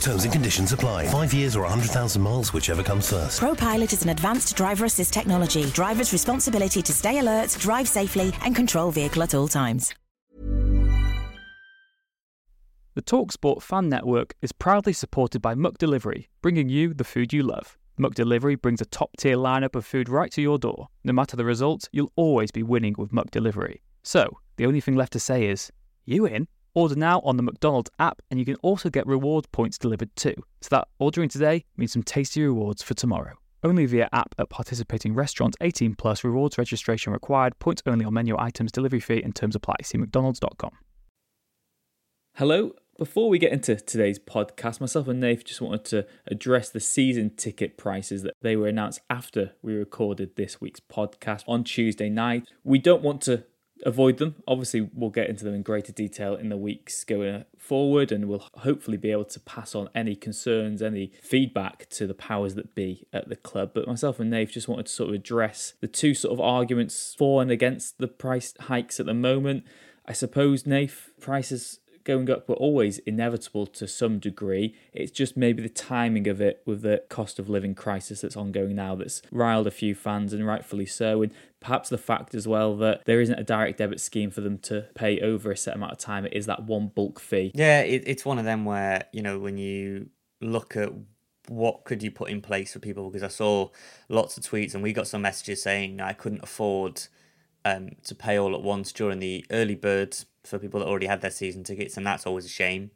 Terms and conditions apply. Five years or 100,000 miles, whichever comes first. ProPilot is an advanced driver assist technology. Driver's responsibility to stay alert, drive safely, and control vehicle at all times. The TalkSport fan network is proudly supported by McDelivery, bringing you the food you love. McDelivery brings a top tier lineup of food right to your door. No matter the result, you'll always be winning with McDelivery. So, the only thing left to say is, you in? Order now on the McDonald's app, and you can also get reward points delivered too. So that ordering today means some tasty rewards for tomorrow. Only via app at participating restaurants 18 plus rewards registration required, points only on menu items, delivery fee and terms apply. See McDonald's.com. Hello. Before we get into today's podcast, myself and Nath just wanted to address the season ticket prices that they were announced after we recorded this week's podcast on Tuesday night. We don't want to avoid them. Obviously, we'll get into them in greater detail in the weeks going forward, and we'll hopefully be able to pass on any concerns, any feedback to the powers that be at the club. But myself and Nave just wanted to sort of address the two sort of arguments for and against the price hikes at the moment. I suppose, Nave, prices going up were always inevitable to some degree. It's just maybe the timing of it with the cost of living crisis that's ongoing now that's riled a few fans, and rightfully so. And perhaps the fact as well that there isn't a direct debit scheme for them to pay over a set amount of time. It is that one bulk fee. Yeah, it, it's one of them where you know when you look at what could you put in place for people because I saw lots of tweets and we got some messages saying I couldn't afford um, to pay all at once during the early birds for people that already had their season tickets and that's always a shame.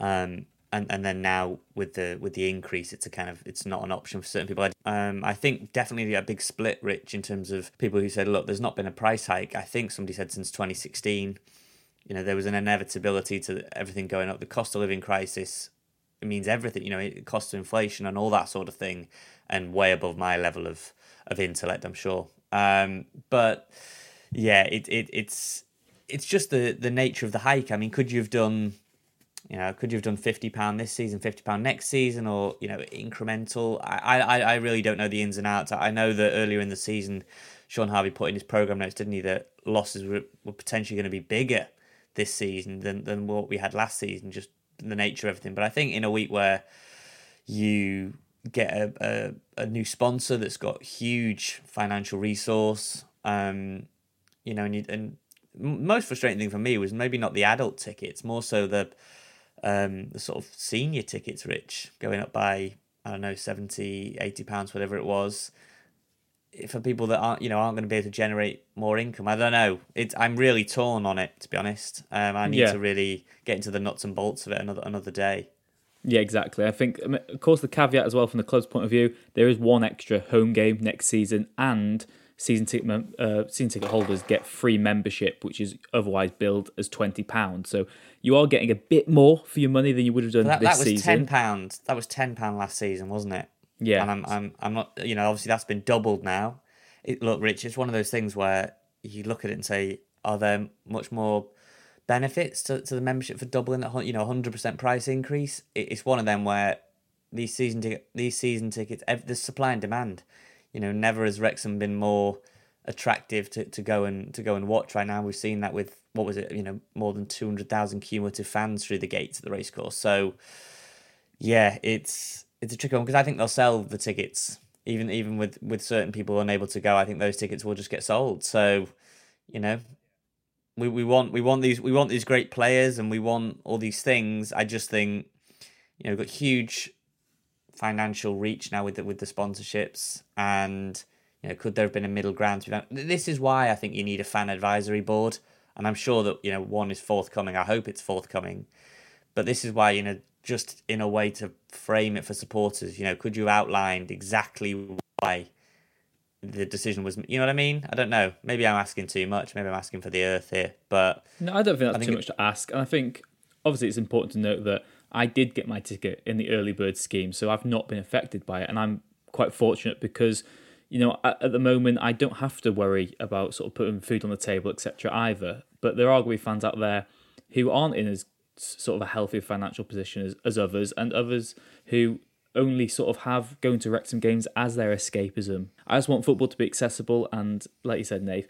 Um, and and then now with the with the increase, it's a kind of it's not an option for certain people. Um, I think definitely a big split, Rich, in terms of people who said, look, there's not been a price hike. I think somebody said since 2016, you know, there was an inevitability to everything going up. The cost of living crisis it means everything, you know, it cost of inflation and all that sort of thing, and way above my level of of intellect, I'm sure. Um, but yeah, it, it it's it's just the the nature of the hike. I mean, could you have done, you know, could you have done fifty pound this season, fifty pound next season, or you know, incremental? I, I I really don't know the ins and outs. I know that earlier in the season, Shaun Harvey put in his program notes, didn't he, that losses were, were potentially going to be bigger this season than than what we had last season, just the nature of everything. But I think in a week where you get a, a, a new sponsor that's got huge financial resource, um, you know, and you, and most frustrating thing for me was maybe not the adult tickets, more so the um, the sort of senior tickets, Rich, going up by I don't know 70, 80 pounds, whatever it was. For people that aren't, you know, aren't going to be able to generate more income, I don't know. It's I'm really torn on it, to be honest. Um, I need Yeah. to really get into the nuts and bolts of it another another day. Yeah, exactly. I think, of course, the caveat as well from the club's point of view, there is one extra home game next season, and season ticket mem- uh, season ticket holders get free membership, which is otherwise billed as twenty pounds. So you are getting a bit more for your money than you would have done That, this that was season. ten pound. That was ten pound last season, wasn't it? Yeah. And I'm I'm I'm not. You know, obviously that's been doubled now. It, look, Rich, it's one of those things where you look at it and say, are there much more benefits to, to the membership for doubling that? You know, hundred percent price increase. It, it's one of them where these season ticket these season tickets, there's supply and demand. You know, never has Wrexham been more attractive to, to go and to go and watch right now. We've seen that with what was it? You know, more than two hundred thousand cumulative fans through the gates at the racecourse. So yeah, it's it's a tricky one because I think they'll sell the tickets even even with with certain people unable to go. I think those tickets will just get sold. So you know, we, we want we want these we want these great players and we want all these things. I just think you know we've got huge financial reach now with the, with the sponsorships and you know could there have been a middle ground to that? This is why I think you need a fan advisory board and I'm sure that you know one is forthcoming. I hope it's forthcoming. But this is why, you know, just in a way to frame it for supporters, you know, could you outline exactly why the decision was. You know what I mean? I don't know. Maybe I'm asking too much. Maybe I'm asking for the earth here. But no, I don't think that's think too it- much to ask. And I think obviously it's important to note that I did get my ticket in the early bird scheme, so I've not been affected by it, and I'm quite fortunate because. You know, at, at the moment, I don't have to worry about sort of putting food on the table, etc. Either, but there are going to be fans out there who aren't in as sort of a healthy financial position as, as others, and others who only sort of have going to Wrexham games as their escapism. I just want football to be accessible, and like you said, Nave,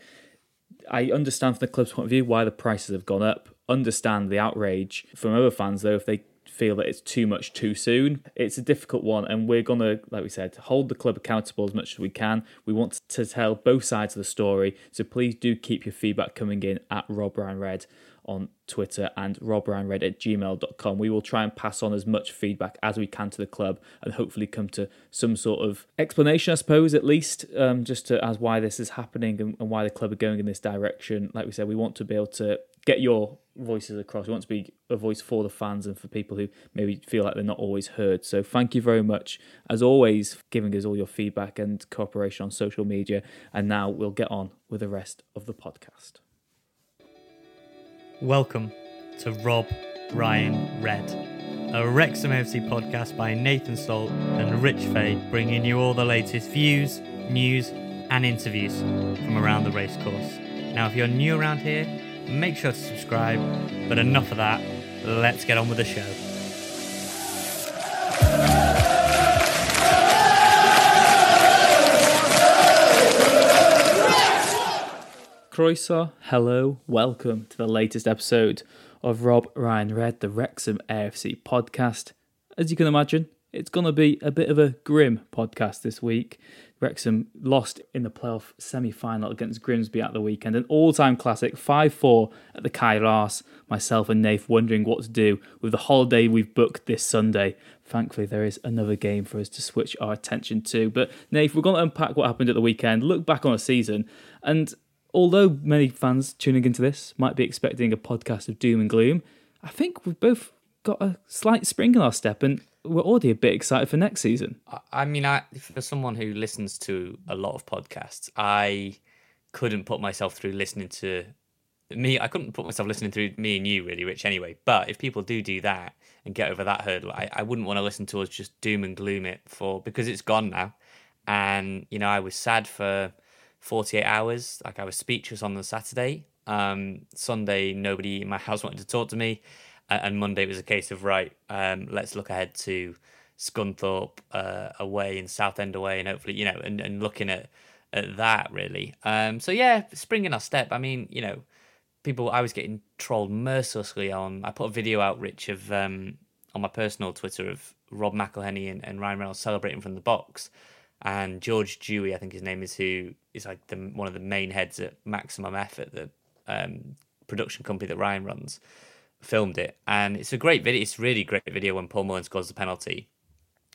I understand from the club's point of view why the prices have gone up. Understand the outrage from other fans though if they feel that it's too much too soon. It's a difficult one, and we're gonna, like we said, hold the club accountable as much as we can. We want to tell both sides of the story, so please do keep your feedback coming in at Rob Ryan Red on Twitter and robryanred at gmail.com. We will try and pass on as much feedback as we can to the club and hopefully come to some sort of explanation, I suppose, at least, um, just to, as why this is happening and, and why the club are going in this direction. Like we said, we want to be able to get your voices across. We want to be a voice for the fans and for people who maybe feel like they're not always heard. So thank you very much, as always, giving us all your feedback and cooperation on social media. And now we'll get on with the rest of the podcast. Welcome to Rob Ryan Red, a Wrexham FC podcast by Nathan Salt and Rich Fay, bringing you all the latest views, news, and interviews from around the racecourse. Now, if you're new around here, make sure to subscribe. But enough of that, let's get on with the show. Croeso, hello, welcome to the latest episode of Rob Ryan Red, the Wrexham AFC podcast. As you can imagine, it's going to be a bit of a grim podcast this week. Wrexham lost in the playoff semi final against Grimsby at the weekend, an all time classic 5 4 at the Cae Ras. Myself and Nath wondering what to do with the holiday we've booked this Sunday. Thankfully, there is another game for us to switch our attention to. But, Nath, we're going to unpack what happened at the weekend, look back on a season, and although many fans tuning into this might be expecting a podcast of doom and gloom, I think we've both got a slight spring in our step and we're already a bit excited for next season. I- mean, I, for someone who listens to a lot of podcasts, I couldn't put myself through listening to me. I couldn't put myself listening through me and you, really, Rich. Anyway, but if people do do that and get over that hurdle, I, I wouldn't want to listen to us just doom and gloom it for because it's gone now. And you know, I was sad for 48 hours. Like I was speechless on the Saturday. Um, Sunday, nobody in my house wanted to talk to me, and Monday was a case of right. Um, let's look ahead to Scunthorpe uh, away and Southend away, and hopefully, you know, and, and looking at at that really. Um, so yeah, spring in our step. I mean, you know, people. I was getting trolled mercilessly on. I put a video out, Rich, of um, on my personal Twitter of Rob McElhenney and, and Ryan Reynolds celebrating from the box, and George Dewey, I think his name is, who is like the one of the main heads at Maximum Effort, the um, production company that Ryan runs, filmed it, and it's a great video. It's really great video when Paul Mullin scores the penalty.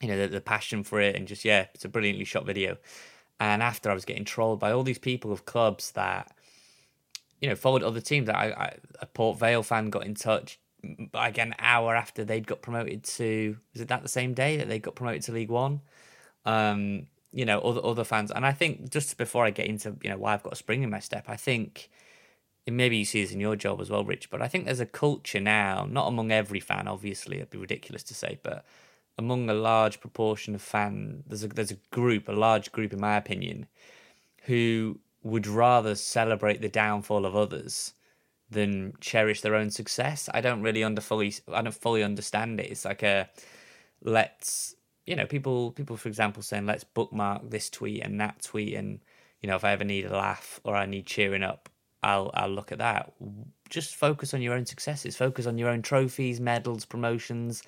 You know the, the passion for it, and just yeah, it's a brilliantly shot video. And after I was getting trolled by all these people of clubs that you know followed other teams. That I, I a Port Vale fan got in touch like an hour after they'd got promoted to. Was it that the same day that they got promoted to League One? Um, you know, other other fans, and I think just before I get into you know why I've got a spring in my step, I think maybe you see this in your job as well, Rich. But I think there's a culture now, not among every fan, obviously, it'd be ridiculous to say, but among a large proportion of fan, there's a there's a group, a large group, in my opinion, who would rather celebrate the downfall of others than cherish their own success. I don't really under fully, I don't fully understand it. It's like a let's, you know, people people for example saying let's bookmark this tweet and that tweet, and you know if I ever need a laugh or I need cheering up, I'll I'll look at that. Just focus on your own successes. Focus on your own trophies, medals, promotions.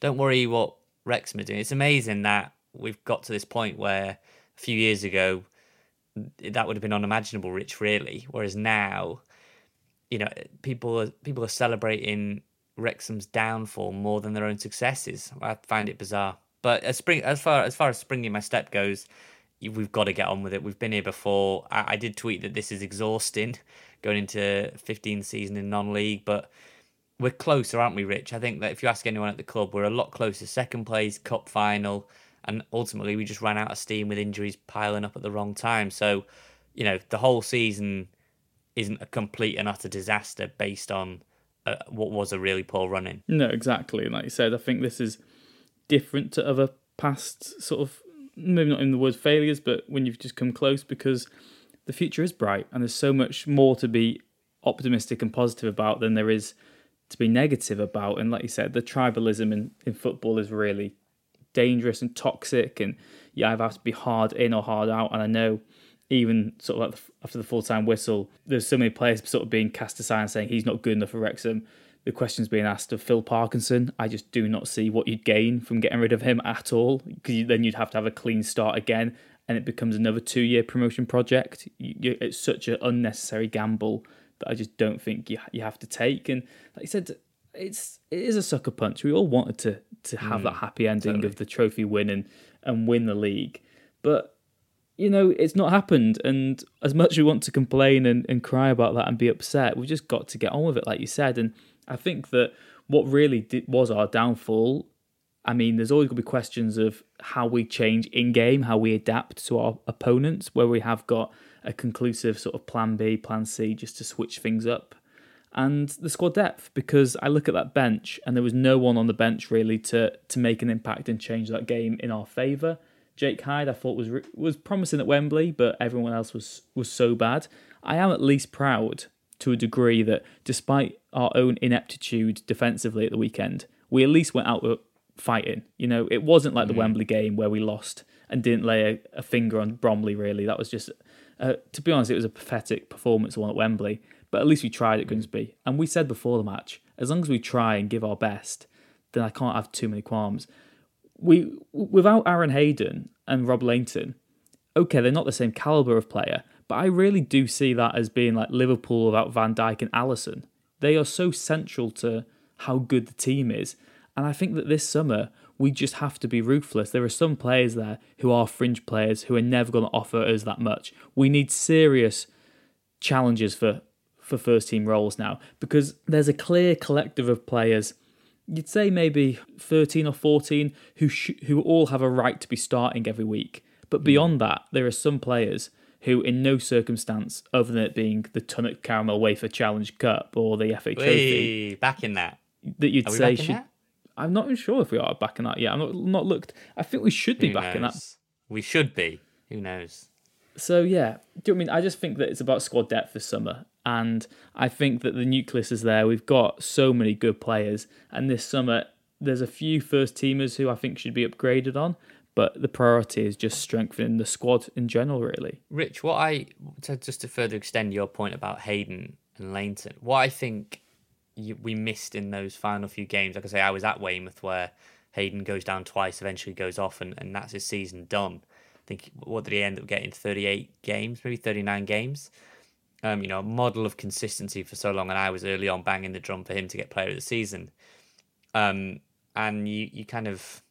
Don't worry what Wrexham are doing. It's amazing that we've got to this point where a few years ago that would have been unimaginable, Rich. Really, whereas now, you know, people are people are celebrating Wrexham's downfall more than their own successes. I find it bizarre. But as spring, as far as far as springing my step goes, we've got to get on with it. We've been here before. I, I did tweet that this is exhausting, going into 15 season in non-league, but we're closer, aren't we, Rich? I think that if you ask anyone at the club, we're a lot closer. Second place, cup final, and ultimately we just ran out of steam with injuries piling up at the wrong time. So, you know, the whole season isn't a complete and utter disaster based on uh, what was a really poor running. No, exactly. Like you said, I think this is different to other past sort of maybe not in the word failures, but when you've just come close because the future is bright and there's so much more to be optimistic and positive about than there is to be negative about. And like you said, the tribalism in, in football is really dangerous and toxic, and you either have to be hard in or hard out. And I know even sort of after the full time whistle, there's so many players sort of being cast aside and saying he's not good enough for Wrexham. The question's being asked of Phil Parkinson. I just do not see what you'd gain from getting rid of him at all, because then you'd have to have a clean start again, and it becomes another two year promotion project. You, it's such an unnecessary gamble that I just don't think you you have to take. And like you said, it's it is a sucker punch. We all wanted to to have mm, that happy ending totally. of the trophy win and and win the league, but you know it's not happened. And as much as we want to complain and, and cry about that and be upset, we've just got to get on with it, like you said. And I think that what really did, was our downfall. I mean, there's always going to be questions of how we change in game, how we adapt to our opponents, where we have got a conclusive sort of plan B, plan C, just to switch things up. And the squad depth, because I look at that bench and there was no one on the bench really to to make an impact and change that game in our favour. Jake Hyde, I thought was was promising at Wembley, but everyone else was was so bad. I am at least proud to a degree that despite our own ineptitude defensively at the weekend, we at least went out fighting. You know, it wasn't like the mm. Wembley game where we lost and didn't lay a, a, finger on Bromley. Really, that was just uh, to be honest, it was a pathetic performance, one at Wembley. But at least we tried at Grimsby. And we said before the match, as long as we try and give our best, then I can't have too many qualms. We without Aaron Hayden and Rob Lainton, okay, they're not the same caliber of player, but I really do see that as being like Liverpool without Van Dijk and Alisson. They are so central to how good the team is. And I think that this summer we just have to be ruthless. There are some players there who are fringe players who are never going to offer us that much. We need serious challenges for for first team roles now because there's a clear collective of players. You'd say maybe 13 or 14 who sh- who all have a right to be starting every week. But hmm. beyond that, there are some players who, in no circumstance, other than it being the Tunnock Caramel Wafer Challenge Cup or the FA Trophy, back in that, that you'd say should that? I'm not even sure if we are backing that yet. I'm not, not looked. I think we should be Who backing knows? that. We should be. Who knows? So yeah, do you know I mean? I just think that it's about squad depth this summer, and I think that the nucleus is there. We've got so many good players, and this summer there's a few first teamers who I think should be upgraded on, but the priority is just strengthening the squad in general. Really, Rich. What I to, just to further extend your point about Hayden and Lainton, what I think you, we missed in those final few games. Like I say, I was at Weymouth where Hayden goes down twice, eventually goes off, and, and that's his season done. I think what did he end up getting? Thirty eight games, maybe thirty nine games. Um, you know, a model of consistency for so long, and I was early on banging the drum for him to get player of the season. Um, and you you kind of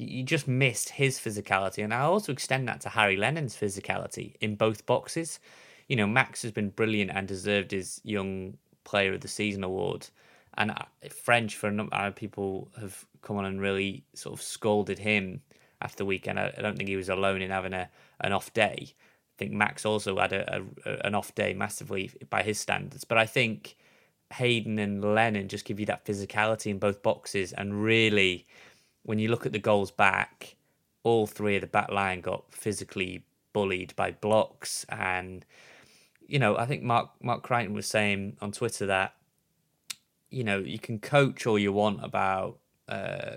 you just missed his physicality, and I also extend that to Harry Lennon's physicality in both boxes. You know, Max has been brilliant and deserved his young Player of the Season award. And uh, French, for a number of people, have come on and really sort of scolded him after the weekend. I, don't think he was alone in having a an off day. I think Max also had a, a an off day massively by his standards. But I think Hayden and Lennon just give you that physicality in both boxes. And really, when you look at the goals back, all three of the back line got physically bullied by blocks and you know, I think Mark Mark Crichton was saying on Twitter that you know you can coach all you want about uh,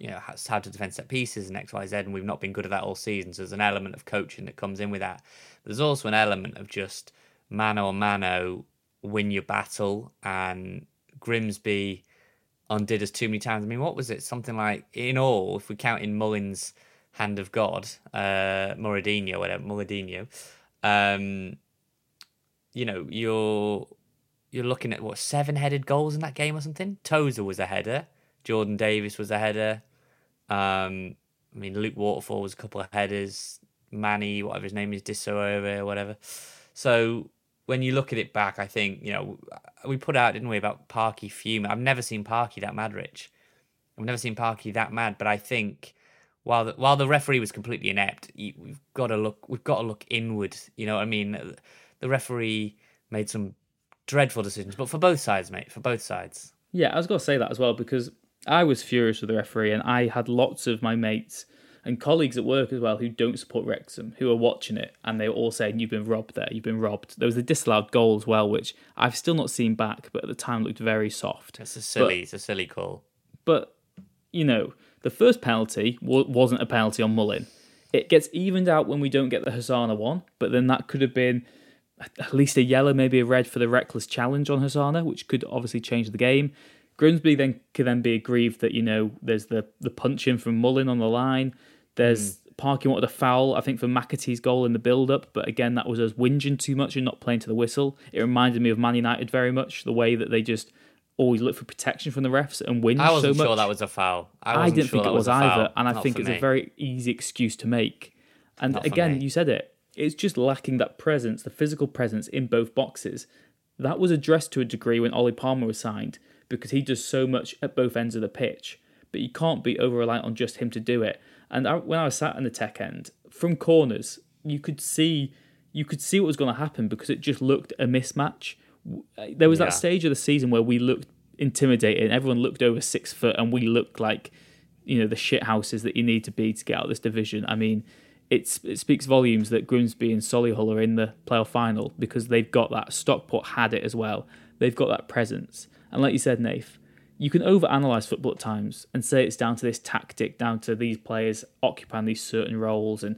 you know how to defend set pieces and X Y Z, and we've not been good at that all season. So there's an element of coaching that comes in with that. There's also an element of just mano a mano win your battle, and Grimsby undid us too many times. I mean, what was it? Something like in all, if we count in Mullin's hand of God, uh, Muradinho, whatever, Muradinho, um, you know, you're you're looking at what seven headed goals in that game or something. Tozer was a header. Jordan Davies was a header. Um, I mean, Luke Waterfall was a couple of headers. Manny, whatever his name is, Disso or whatever. So when you look at it back, I think you know we put out, didn't we, about Parky fuming. I've never seen Parky that mad, Rich. I've never seen Parky that mad, but I think while the, while the referee was completely inept, we've got to look we've got to look inward. You know what I mean? The referee made some dreadful decisions, but for both sides, mate, for both sides. Yeah, I was going to say that as well because I was furious with the referee, and I had lots of my mates and colleagues at work as well who don't support Wrexham who are watching it, and they were all saying, "You've been robbed there. You've been robbed." There was a disallowed goal as well, which I've still not seen back, but at the time looked very soft. It's a silly, but, it's a silly call. But you know, the first penalty wasn't a penalty on Mullin. It gets evened out when we don't get the Hosannah one, but then that could have been at least a yellow, maybe a red for the reckless challenge on Hosannah, which could obviously change the game. Grimsby then could then be aggrieved that you know there's the the punching from Mullin on the line. There's mm. Parky wanted a foul, I think, for McAtee's goal in the build up, but again that was us whinging too much and not playing to the whistle. It reminded me of Man United very much, the way that they just always look for protection from the refs and win. so much. I wasn't so much. sure that was a foul. I, I didn't sure think it was, was either, and I not think it's me. a very easy excuse to make. And Not again, you said it it's just lacking that presence, the physical presence in both boxes. That was addressed to a degree when Ollie Palmer was signed because he does so much at both ends of the pitch. But you can't be over reliant on just him to do it. And I, when I was sat in the tech end, from corners, you could see you could see what was going to happen because it just looked a mismatch. Uh, there was Yeah. that stage of the season where we looked intimidating. Everyone looked over six foot, and we looked like you know the shit houses that you need to be to get out of this division. I mean, it's, it speaks volumes that Grimsby and Solihull are in the playoff final because they've got that. Stockport had it as well. They've got that presence. And like you said, Nath, you can overanalyze football at times and say it's down to this tactic, down to these players occupying these certain roles and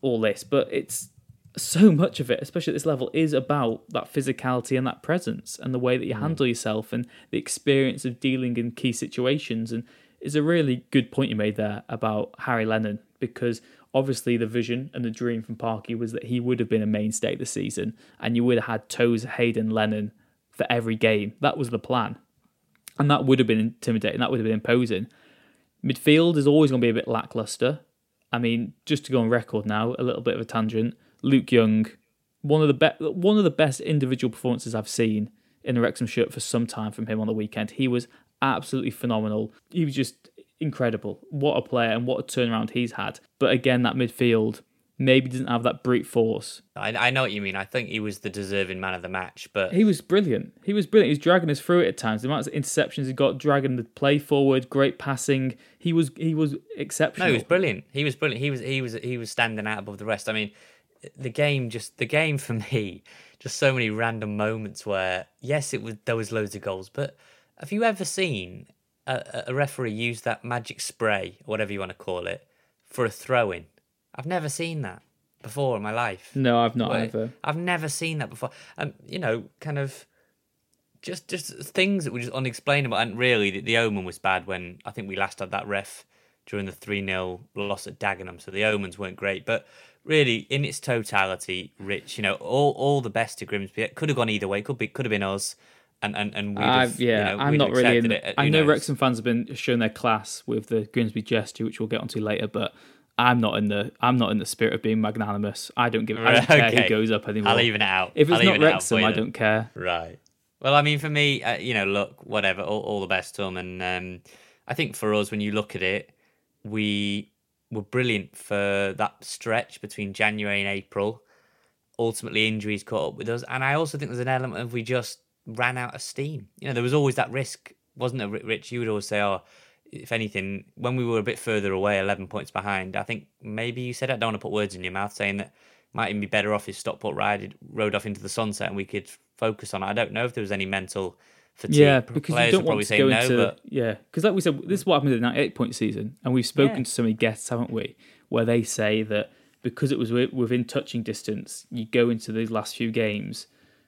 all this. But it's so much of it, especially at this level, is about that physicality and that presence and the way that you mm. handle yourself and the experience of dealing in key situations. And it's a really good point you made there about Harry Lennon because obviously the vision and the dream from Parky was that he would have been a mainstay this season and you would have had Toes, Hayden, Lennon for every game. That was the plan. And that would have been intimidating, that would have been imposing. Midfield is always going to be a bit lackluster. I mean, just to go on record now, a little bit of a tangent. Luke Young, one of the be- one of the best individual performances I've seen in the Wrexham shirt for some time from him on the weekend. He was absolutely phenomenal. He was just incredible. What a player and what a turnaround he's had. But again, that midfield maybe doesn't have that brute force. I, I know what you mean. I think he was the deserving man of the match, but He was brilliant. He was brilliant. He was dragging us through it at times. The amount of interceptions he got, dragging the play forward, great passing. He was he was exceptional. No, he was brilliant. He was brilliant. He was he was he was standing out above the rest. I mean, the game just the game for me, just so many random moments where yes, it was there was loads of goals, but have you ever seen a, a referee use that magic spray whatever you want to call it for a throw in? I've never seen that before in my life. No, I've not Where- either. I've never seen that before. And you know, kind of just just things that were just unexplainable. And really, the, the omen was bad when I think we last had that ref during the three 0 loss at Dagenham. So the omens weren't great, but really, in its totality, Rich, you know, all all the best to Grimsby. It could have gone either way. Could be could have been us. And and and have, yeah, you know, I'm not really in. it. Uh, I know knows? Wrexham fans have been showing their class with the Grimsby gesture, which we'll get onto later, but I'm not in the. I'm not in the spirit of being magnanimous. I don't give. I don't care Okay. who goes up anymore. I'll even it out. If it's I'll not it Wrexham, you I don't care. Right. Well, I mean, for me, uh, you know, look, whatever, all, all the best to them. And um, I think for us, when you look at it, we were brilliant for that stretch between January and April. Ultimately, injuries caught up with us. And I also think there's an element of we just ran out of steam. You know, there was always that risk, wasn't there, Ri- Rich? You would always say, oh, if anything, when we were a bit further away, 11 points behind, I think maybe you said, I don't want to put words in your mouth, saying that might even be better off if Stockport ride, rode off into the sunset and we could focus on it. I don't know if there was any mental fatigue. Yeah, because Players you don't would probably want to say go no, into but yeah, because like we said, this is what happened in that eight point season, and we've spoken Yeah. to so many guests, haven't we? Where they say that because it was within touching distance, you go into these last few games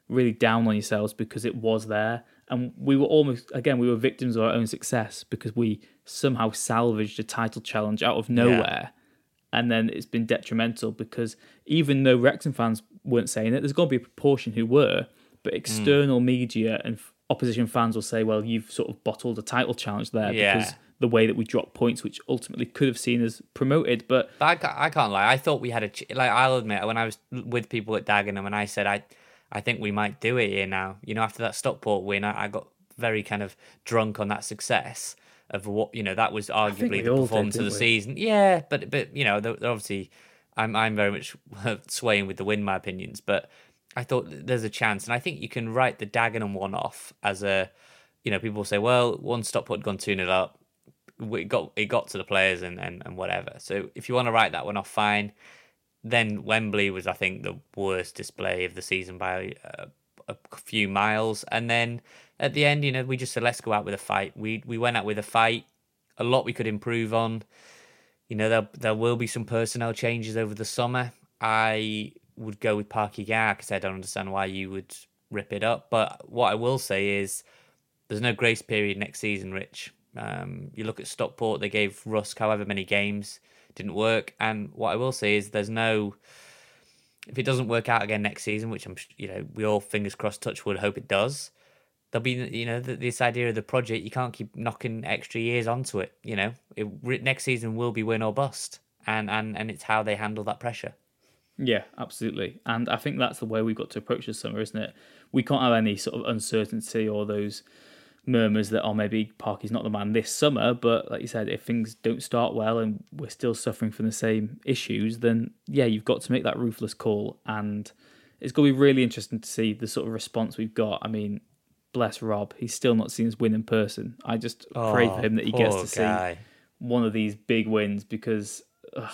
really down on yourselves because it was there, and we were almost again we were victims of our own success because we somehow salvaged a title challenge out of nowhere. And then it's been detrimental because even though Wrexham fans weren't saying it, there's going to be a proportion who were, but hmm. external media and opposition fans will say, well, you've sort of bottled a title challenge there Yeah. because the way that we dropped points, which ultimately could have seen us promoted. But But I can't, I can't lie. I thought we had a ch- like. I'll admit when I was with people at Dagenham and I said I, I think we might do it here now. You know, after that Stockport win, I, I got very kind of drunk on that success, of what you know that was arguably the all did, performance of the we? season. Yeah, but but you know they're, they're obviously I'm I'm very much swaying with the win, my opinions, but I thought there's a chance, and I think you can write the Dagenham one off as a you know people say well one stop had gone two 0 up, it got it got to the players and, and and whatever. So if you want to write that one off, fine. Then Wembley was I think the worst display of the season by uh, a few miles, and then at the end, you know, we just said let's go out with a fight. We we went out with a fight. A lot we could improve on. You know, there there will be some personnel changes over the summer. I would go with Parky Gar because I don't understand why you would rip it up. But what I will say is there's no grace period next season, Rich. Um, you look at Stockport, they gave Rusk however many games, didn't work. And what I will say is there's no if it doesn't work out again next season, which I'm, you know, we all fingers crossed, touch wood, hope it does. There'll be, you know, th this idea of the project. You can't keep knocking extra years onto it. You know, it, next season will be win or bust, and and and it's how they handle that pressure. Yeah, absolutely. And I think that's the way we've got to approach this summer, isn't it? We can't have any sort of uncertainty or those murmurs that, oh, maybe Parky's not the man this summer. But like you said, if things don't start well and we're still suffering from the same issues, then yeah, you've got to make that ruthless call. And it's going to be really interesting to see the sort of response we've got. I mean, bless Rob, he's still not seen us win in person. I just pray for oh, him that he gets to guy. see one of these big wins because, oh,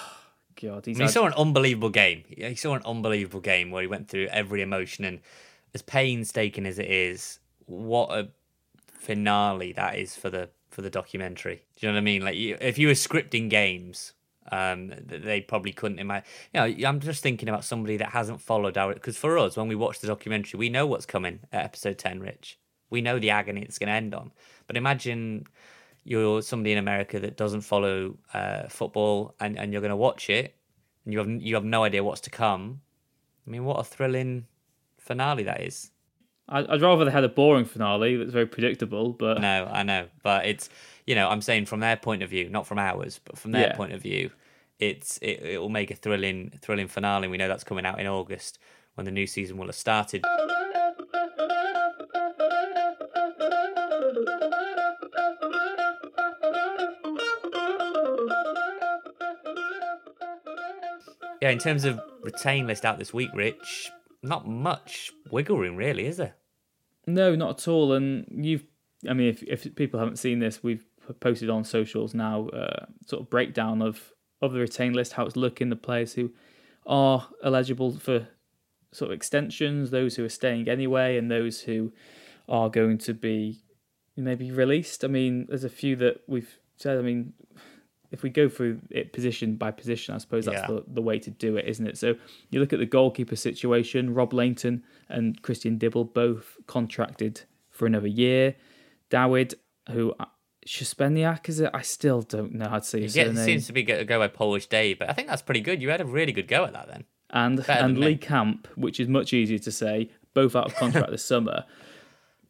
God, he's I mean, he had- saw an unbelievable game. He saw an unbelievable game where he went through every emotion, and as painstaking as it is, what a finale that is for the for the documentary. Do you know what I mean? Like, you, if you were scripting games, um, they probably couldn't imagine. You know, I'm just thinking about somebody that hasn't followed our. Because for us, when we watch the documentary, we know what's coming at episode ten. Rich, we know the agony it's going to end on. But imagine you're somebody in America that doesn't follow uh, football, and, and you're going to watch it, and you have you have no idea what's to come. I mean, what a thrilling finale that is. I'd rather they had a boring finale that's very predictable, but No, I know, but it's you know I'm saying from their point of view, not from ours, but from their Yeah. point of view, it's it it will make a thrilling thrilling finale. And we know that's coming out in August when the new season will have started. Yeah, in terms of retain list out this week, Rich, not much wiggle room really, is there? No, not at all. And you've, I mean, if, if people haven't seen this, we've posted on socials now, uh, sort of breakdown of of the retained list, how it's looking, the players who are eligible for sort of extensions, those who are staying anyway, and those who are going to be maybe released. I mean, there's a few that we've said. I mean, if we go through it position by position, I suppose that's Yeah. the, the way to do it, isn't it? So you look at the goalkeeper situation. Rob Lainton and Christian Dibble both contracted for another year. Dawid, who uh, Szczepaniak is it? I still don't know how to say his Yeah, it surname. seems to be go go by Polish Dave, but I think that's pretty good. You had a really good go at that then. and Better and than me. Lee Camp, which is much easier to say, both out of contract this summer.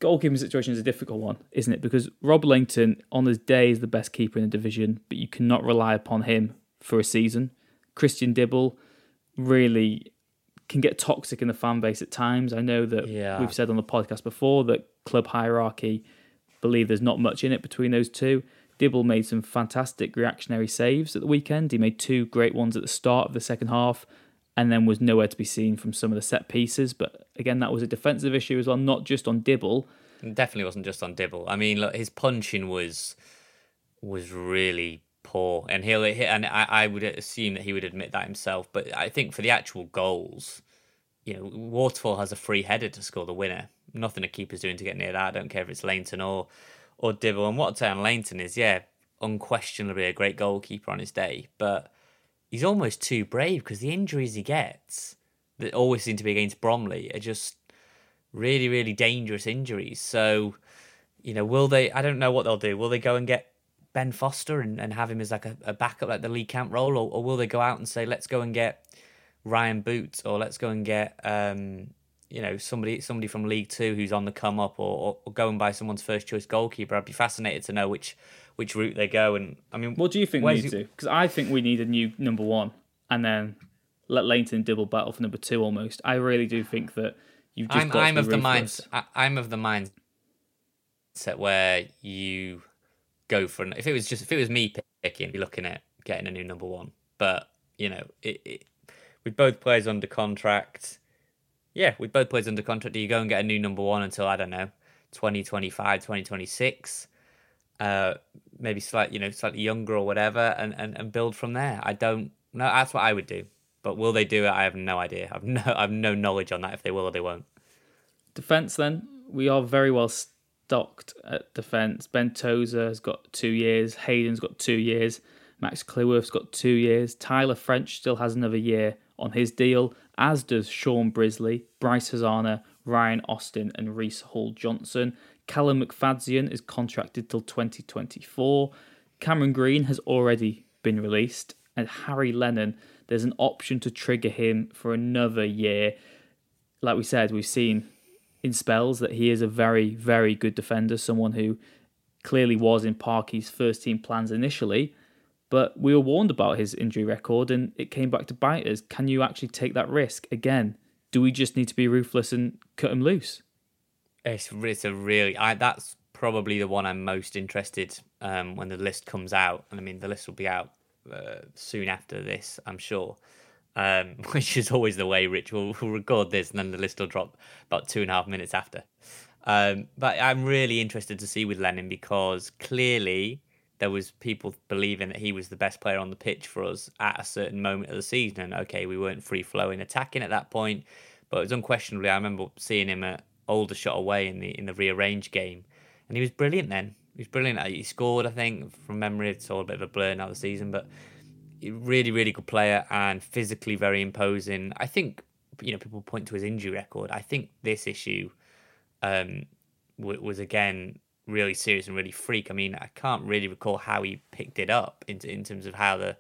Goalkeeping situation is a difficult one, isn't it? Because Rob Lainton, on his day, is the best keeper in the division, but you cannot rely upon him for a season. Christian Dibble really can get toxic in the fan base at times. I know that Yeah. we've said on the podcast before that club hierarchy believe there's not much in it between those two. Dibble made some fantastic reactionary saves at the weekend. He made two great ones at the start of the second half and then was nowhere to be seen from some of the set pieces. But again, that was a defensive issue as well, not just on Dibble. It definitely wasn't just on Dibble. I mean, look, his punching was was really poor, and he'll and I, I would assume that he would admit that himself. But I think for the actual goals, you know, Waterfall has a free header to score the winner. Nothing a keeper's doing to get near that. I don't care if it's Lainton or or Dibble. And what I'd say on Lainton is, yeah, unquestionably a great goalkeeper on his day, but he's almost too brave because the injuries he gets that always seem to be against Bromley are just really, really dangerous injuries. So, you know, will they? I don't know what they'll do. Will they go and get Ben Foster and, and have him as like a, a backup, like the Lee Camp role, or, or will they go out and say, let's go and get Ryan Boots, or let's go and get, um, you know, somebody somebody from League Two who's on the come up, or, or, or go and buy someone's first choice goalkeeper? I'd be fascinated to know which which route they go. And I mean, What do you think we need to? Because I think we need a new number one and then let Lainton Dibble battle for number two almost. I really do think that you've just I'm got I'm to of the mind. I, I'm of the mindset where you go for an. If it was just if it was me picking, I'd be looking at getting a new number one. But you know, it, it with both players under contract, yeah, with both players under contract, do you go and get a new number one until I don't know, 2025, 2026? Uh, maybe slightly, you know, slightly younger or whatever, and, and, and build from there. I don't know. That's what I would do. But will they do it? I have no idea. I've no, I've no knowledge on that. If they will or they won't. Defense, then we are very well stocked at defence. Ben Tozer has got two years. Hayden's got two years. Max Cleworth's got two years. Tyler French still has another year on his deal, as does Shaun Brisley, Bryce Hosannah, Ryan Austin, and Reece Hall Johnson. Callum McFadzean is contracted till 2024. Cameron Green has already been released, and Harry Lennon, there's an option to trigger him for another year. Like we said, we've seen in spells that he is a very, very good defender, someone who clearly was in Parky's first team plans initially. But we were warned about his injury record and it came back to bite us. Can you actually take that risk? Again, do we just need to be ruthless and cut him loose? It's, it's a really, I, that's probably the one I'm most interested um, when the list comes out. And I mean, the list will be out uh, soon after this, I'm sure um, which is always the way Rich will, will, record this, and then the list will drop about two and a half minutes after. Um, but I'm really interested to see with Lennon because clearly there was people believing that he was the best player on the pitch for us at a certain moment of the season. And okay, we weren't free flowing attacking at that point, but it was unquestionably. I remember seeing him at Aldershot away in the in the rearranged game, and he was brilliant. Then he was brilliant. He scored, I think, from memory. It's all a bit of a blur now the season, but really, really good player and physically very imposing. I think you know people point to his injury record. I think this issue um, was again really serious and really freak. I mean, I can't really recall how he picked it up in in terms of how the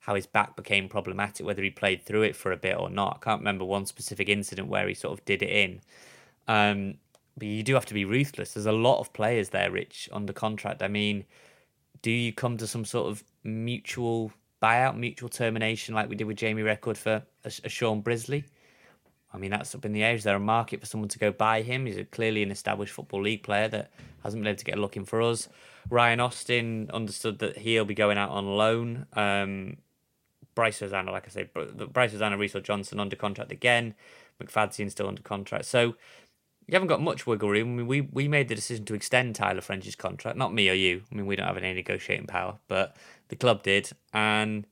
how his back became problematic, whether he played through it for a bit or not. I can't remember one specific incident where he sort of did it in. Um, but you do have to be ruthless. There's a lot of players there, Rich, under contract. I mean, do you come to some sort of mutual buyout, mutual termination, like we did with Jamie Reckord for a, a Shaun Brisley. I mean, that's up in the air. Is there a market for someone to go buy him? He's clearly an established Football League player that hasn't been able to get a look in for us. Ryan Austin understood that he'll be going out on loan. Um, Bryce Hosannah, like I say, Bryce Hosannah, Reece Johnson under contract again. McFadzean still under contract. So you haven't got much wiggle room. I mean, we, we made the decision to extend Tyler French's contract, not me or you. I mean, we don't have any negotiating power, but the club did. And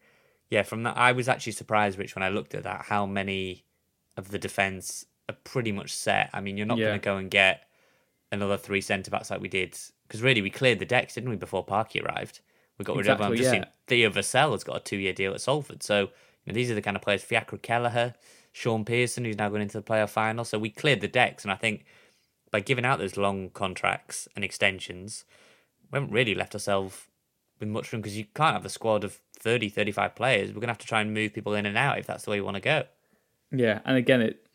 yeah, from that, I was actually surprised, Rich, when I looked at that, how many of the defence are pretty much set. I mean, you're not yeah. going to go and get another three centre backs like we did, because really we cleared the decks, didn't we, before Parky arrived? We got rid of them. I'm just yeah. seen Theo Vassell has got a two year deal at Salford. So, you know, these are the kind of players, Fiacre Kelleher, Shaun Pearson, who's now going into the playoff final. So we cleared the decks, and I think by giving out those long contracts and extensions, we haven't really left ourselves with much room because you can't have a squad of 30, 35 players. We're going to have to try and move people in and out if that's the way you want to go. Yeah, and again, it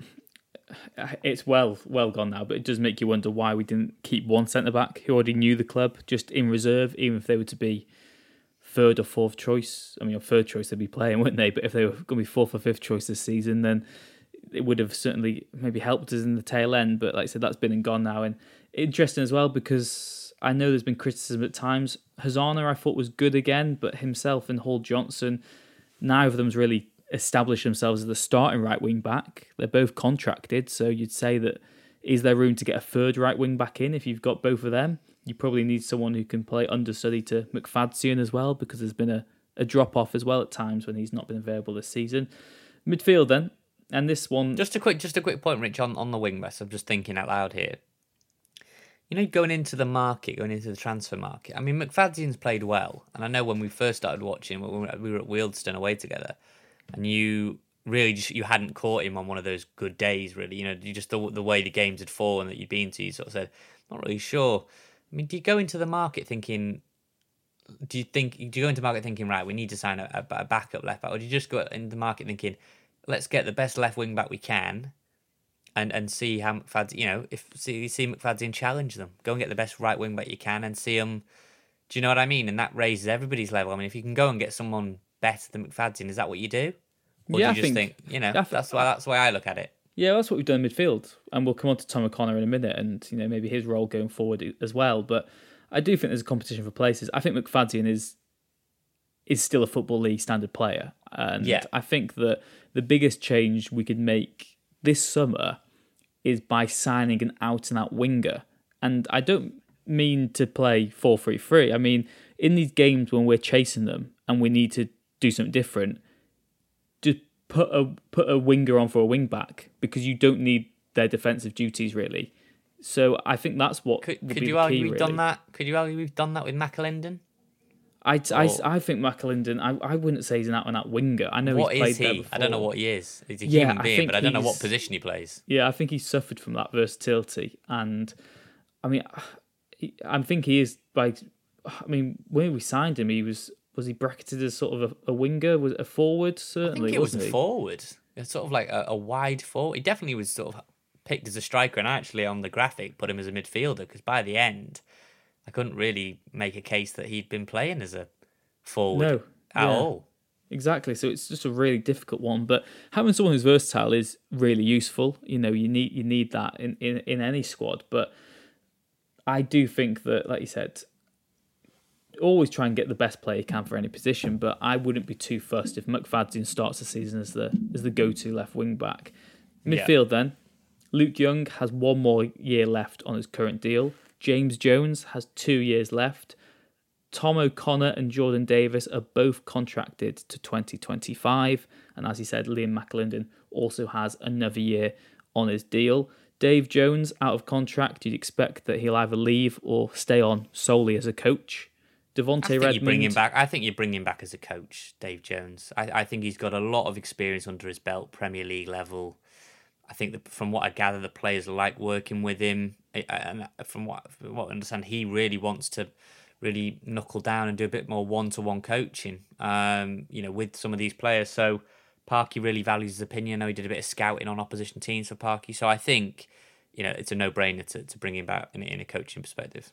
it's well well gone now, but it does make you wonder why we didn't keep one centre back who already knew the club just in reserve, even if they were to be third or fourth choice. I mean, third choice they'd be playing, wouldn't they? But if they were going to be fourth or fifth choice this season, then it would have certainly maybe helped us in the tail end. But like I said, that's been and gone now, and interesting as well because I know there's been criticism at times. Hosannah I thought was good again, but himself and Hall Johnson, neither of them's really established themselves as the starting right wing back. They're both contracted, so you'd say that is there room to get a third right wing back in if you've got both of them? You probably need someone who can play understudy to McFadzean as well, because there's been a, a drop off as well at times when he's not been available this season. Midfield then, and this one just a quick just a quick point, Rich, on, on the wing rest. I'm just thinking out loud here. You know, going into the market, going into the transfer market. I mean, McFadzean's played well, and I know when we first started watching, we were at Wealdstone away together, and you really just you hadn't caught him on one of those good days. Really, you know, you just the, the way the games had fallen that you'd been to, you sort of said, not really sure. I mean, do you go into the market thinking? Do you think do you go into market thinking right? We need to sign a, a backup left back, or do you just go into the market thinking? let's get the best left wing back we can, and and see how McFadzean, you know, if see see McFadzean challenge them, go and get the best right wing back you can, and see them. Do you know what I mean? And that raises everybody's level. I mean, if you can go and get someone better than McFadzean, is that what you do? Or yeah, do you just think, think you know, yeah, that's why that's why I look at it. Yeah, that's what we've done in midfield, and we'll come on to Tom O'Connor in a minute, and you know maybe his role going forward as well. But I do think there's a competition for places. I think McFadzean is is still a football league standard player, and Yeah. I think that the biggest change we could make this summer is by signing an out and out winger. And I don't mean to play 4 3 3. I mean, in these games when we're chasing them and we need to do something different, just put a put a winger on for a wing back because you don't need their defensive duties really. So I think that's what Could, could you argue key, we've really. done that? Could you argue we've done that with McAlinden? I, I, I think McAlinden, I, I wouldn't say he's an out and out winger. I know What he's played is there he? before. I don't know what he is. He's a Yeah, human being, but I don't know what position he plays. Yeah, I think he suffered from that versatility, and I mean, I think he is by. I mean, when we signed him, he was was he bracketed as sort of a, a winger, was a forward Certainly, I think it was wasn't a forward. It's sort of like a, a wide forward. He definitely was sort of picked as a striker, and actually on the graphic put him as a midfielder because by the end, I couldn't really make a case that he'd been playing as a forward No, at yeah. all. Exactly. So it's just a really difficult one. But having someone who's versatile is really useful. You know, you need you need that in, in, in any squad. But I do think that, like you said, always try and get the best player you can for any position. But I wouldn't be too fussed if McFadzean starts the season as the as the go to left wing back. Yeah. Midfield then. Luke Young has one more year left on his current deal. James Jones has two years left. Tom O'Connor and Jordan Davies are both contracted to 2025. And as he said, Liam McAlinden also has another year on his deal. Dave Jones out of contract. You'd expect that he'll either leave or stay on solely as a coach. Think Redmond. you bring him back. I think you bring him back as a coach, Dave Jones. I, I think he's got a lot of experience under his belt, Premier League level. I think that from what I gather, the players like working with him, and from what from what I understand, he really wants to really knuckle down and do a bit more one-to-one coaching. Um, you know, with some of these players. So Parky really values his opinion. I know he did a bit of scouting on opposition teams for Parky. So I think, you know, it's a no-brainer to, to bring him back in, in a coaching perspective.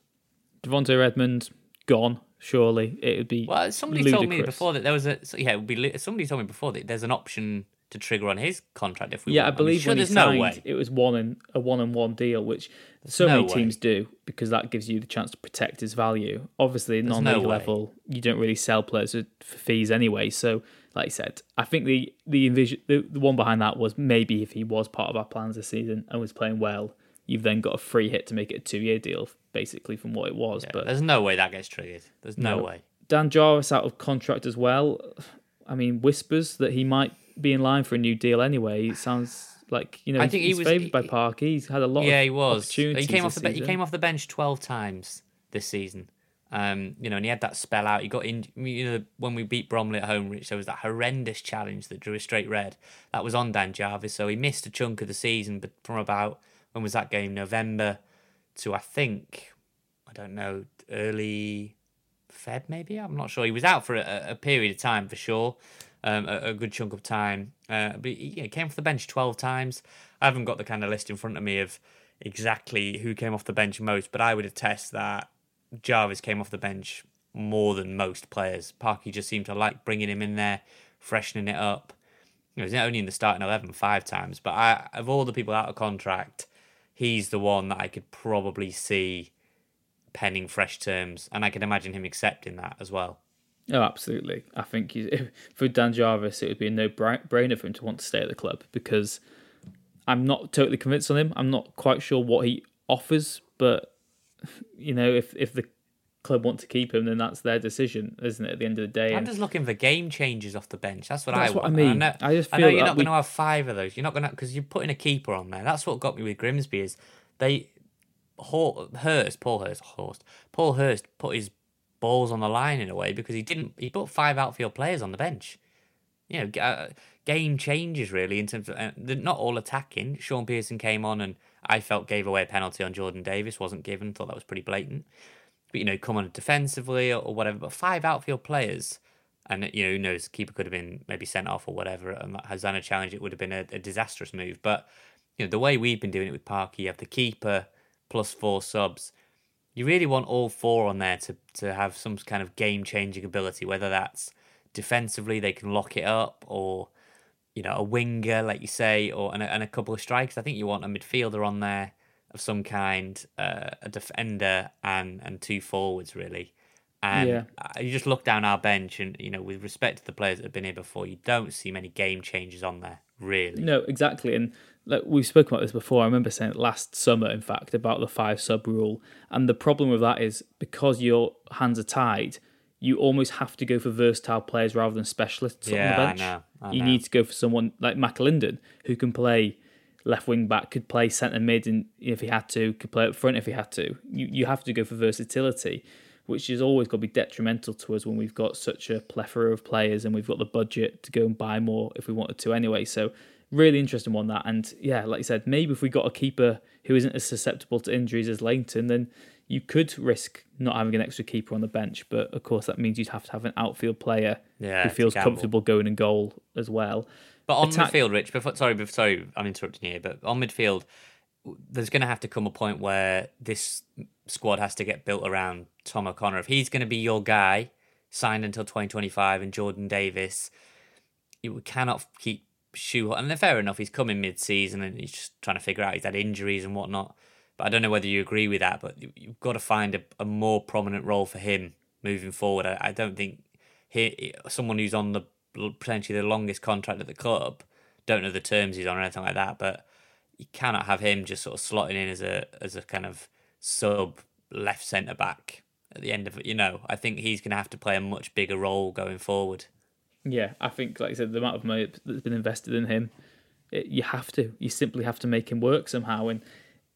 Devonte Redmond gone. Surely it would be. Well, somebody ludicrous. told me before that there was a yeah. It would be somebody told me before that there's an option to trigger on his contract if we. Yeah, I want. believe sure when he there's no way. it was one and a one and one deal, which so no many way. teams do because that gives you the chance to protect his value. Obviously, There's non-league no level, you don't really sell players for for fees anyway. So, like I said, I think the the envision the, the one behind that was maybe if he was part of our plans this season and was playing well, you've then got a free hit to make it a two-year deal, basically from what it was. Yeah, but there's no way that gets triggered. There's no, No. way. Dan Jarvis out of contract as well. I mean, whispers that he might be in line for a new deal anyway. It sounds like you know I he's, think he was- favoured by Parky. He's had a lot. Yeah, of he was. He came off the be- he came off the bench twelve times this season. Um, you know, and he had that spell out. He got in. You know, when we beat Bromley at home, Rich, there was that horrendous challenge that drew a straight red. That was on Dan Jarvis, so he missed a chunk of the season. But from about when was that game? November to I think I don't know early Feb maybe. I'm not sure. He was out for a, a period of time for sure, um, a, a good chunk of time. Uh, but he, came off the bench twelve times. I haven't got the kind of list in front of me of exactly who came off the bench most, but I would attest that Jarvis came off the bench more than most players. Parky just seemed to like bringing him in there, freshening it up. You know, he's only in the starting eleven five times, but I, of all the people out of contract, he's the one that I could probably see penning fresh terms, and I can imagine him accepting that as well. Oh, absolutely. I think if, for Dan Jarvis, it would be a no-brainer for him to want to stay at the club because I'm not totally convinced on him. I'm not quite sure what he offers, but you know, if if the club want to keep him, then that's their decision, isn't it? At the end of the day, I'm And- just looking for game changers off the bench. That's what That's I what I want. mean. know, I just I know you're not we- going to have five of those. You're not going to because you're putting a keeper on there. That's what got me with Grimsby is they Hurst, Paul Hurst, Horst, Paul Hurst put his balls on the line in a way because he didn't. He put five outfield players on the bench. You know, uh, game changes really in terms of uh, they're not all attacking. Shaun Pearson came on and I felt gave away a penalty on Jordan Davies. wasn't given. Thought that was pretty blatant. But you know, come on defensively or, or whatever. But five outfield players, and you know, who knows? Keeper could have been maybe sent off or whatever. And that Hosanna challenge, it would have been a, a disastrous move. But you know, the way we've been doing it with Parky, you have the keeper plus four subs. You really want all four on there to to have some kind of game changing ability, whether that's defensively they can lock it up or you know a winger like you say or and a, and a couple of strikers. I think you want a midfielder on there of some kind, uh, a defender and and two forwards really. And Yeah. you just look down our bench, and you know, with respect to the players that have been here before, you don't see many game changers on there, really. No, exactly. And like we've spoken about this before. I remember saying it last summer, in fact, about the five sub rule. And the problem with that is because your hands are tied, you almost have to go for versatile players rather than specialists Yeah, on I the bench. know, I you know. need to go for someone like McAlinden who can play left wing back, could play centre mid, and if he had to, could play up front if he had to. You you have to go for versatility, which is always going to be detrimental to us when we've got such a plethora of players and we've got the budget to go and buy more if we wanted to anyway. So really interesting one that. And yeah, like you said, maybe if we got a keeper who isn't as susceptible to injuries as Lainton, then you could risk not having an extra keeper on the bench. But of course, that means you'd have to have an outfield player Yeah, who feels comfortable going in goal as well. But on Attack- midfield, Rich, before sorry, before, sorry, I'm interrupting you here, but on midfield, there's going to have to come a point where this squad has to get built around Tom O'Connor. If he's going to be your guy, signed until 2025, and Jordan Davies, you cannot keep shoe. And they're fair enough, he's coming mid-season and he's just trying to figure out he's had injuries and whatnot. But I don't know whether you agree with that. But you- you've got to find a, a more prominent role for him moving forward. I, I don't think he, someone who's on the potentially the longest contract at the club. Don't know the terms he's on or anything like that, but you cannot have him just sort of slotting in as a as a kind of sub left centre back at the end of it. You know, I think he's going to have to play a much bigger role going forward. Yeah, I think, like I said, the amount of money that's been invested in him, it, you have to. You simply have to make him work somehow. And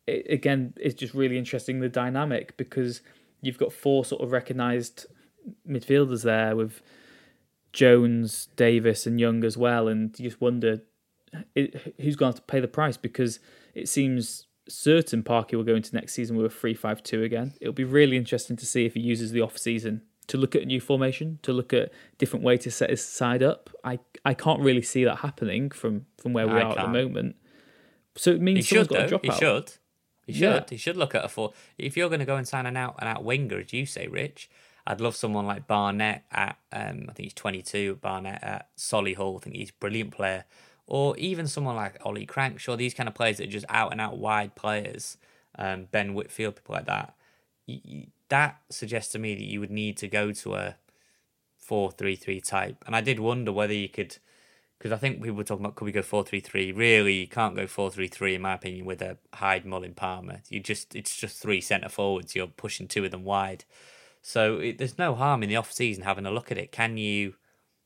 it, again, it's just really interesting the dynamic because you've got four sort of recognised midfielders there with Jones, Davies, and Young as well. And you just wonder who's going to have to pay the price because it seems certain Parky will go into next season with a 3 5 2 again. It'll be really interesting to see if he uses the off season to look at a new formation, to look at different way to set his side up. I, I can't really see that happening from, from where we I are at the moment. So it means He someone's should got to though. He should. He should. Yeah. He should look at a four. If you're going to go and sign an out and out winger, as you say, Rich, I'd love someone like Barnett at. Um, I think he's 22. Barnett at Solihull. I think he's a brilliant player. Or even someone like Ollie Crankshaw. These kind of players that are just out and out wide players. Um, ben Whitfield, people like that. That suggests to me that you would need to go to a four-three-three type. And I did wonder whether you could because I think people were talking about could we go four three three. Really, you can't go four three three in my opinion with a Hyde Mullin Palmer. You just it's just three centre forwards. You're pushing two of them wide. So it, there's no harm in the off season having a look at it. Can you?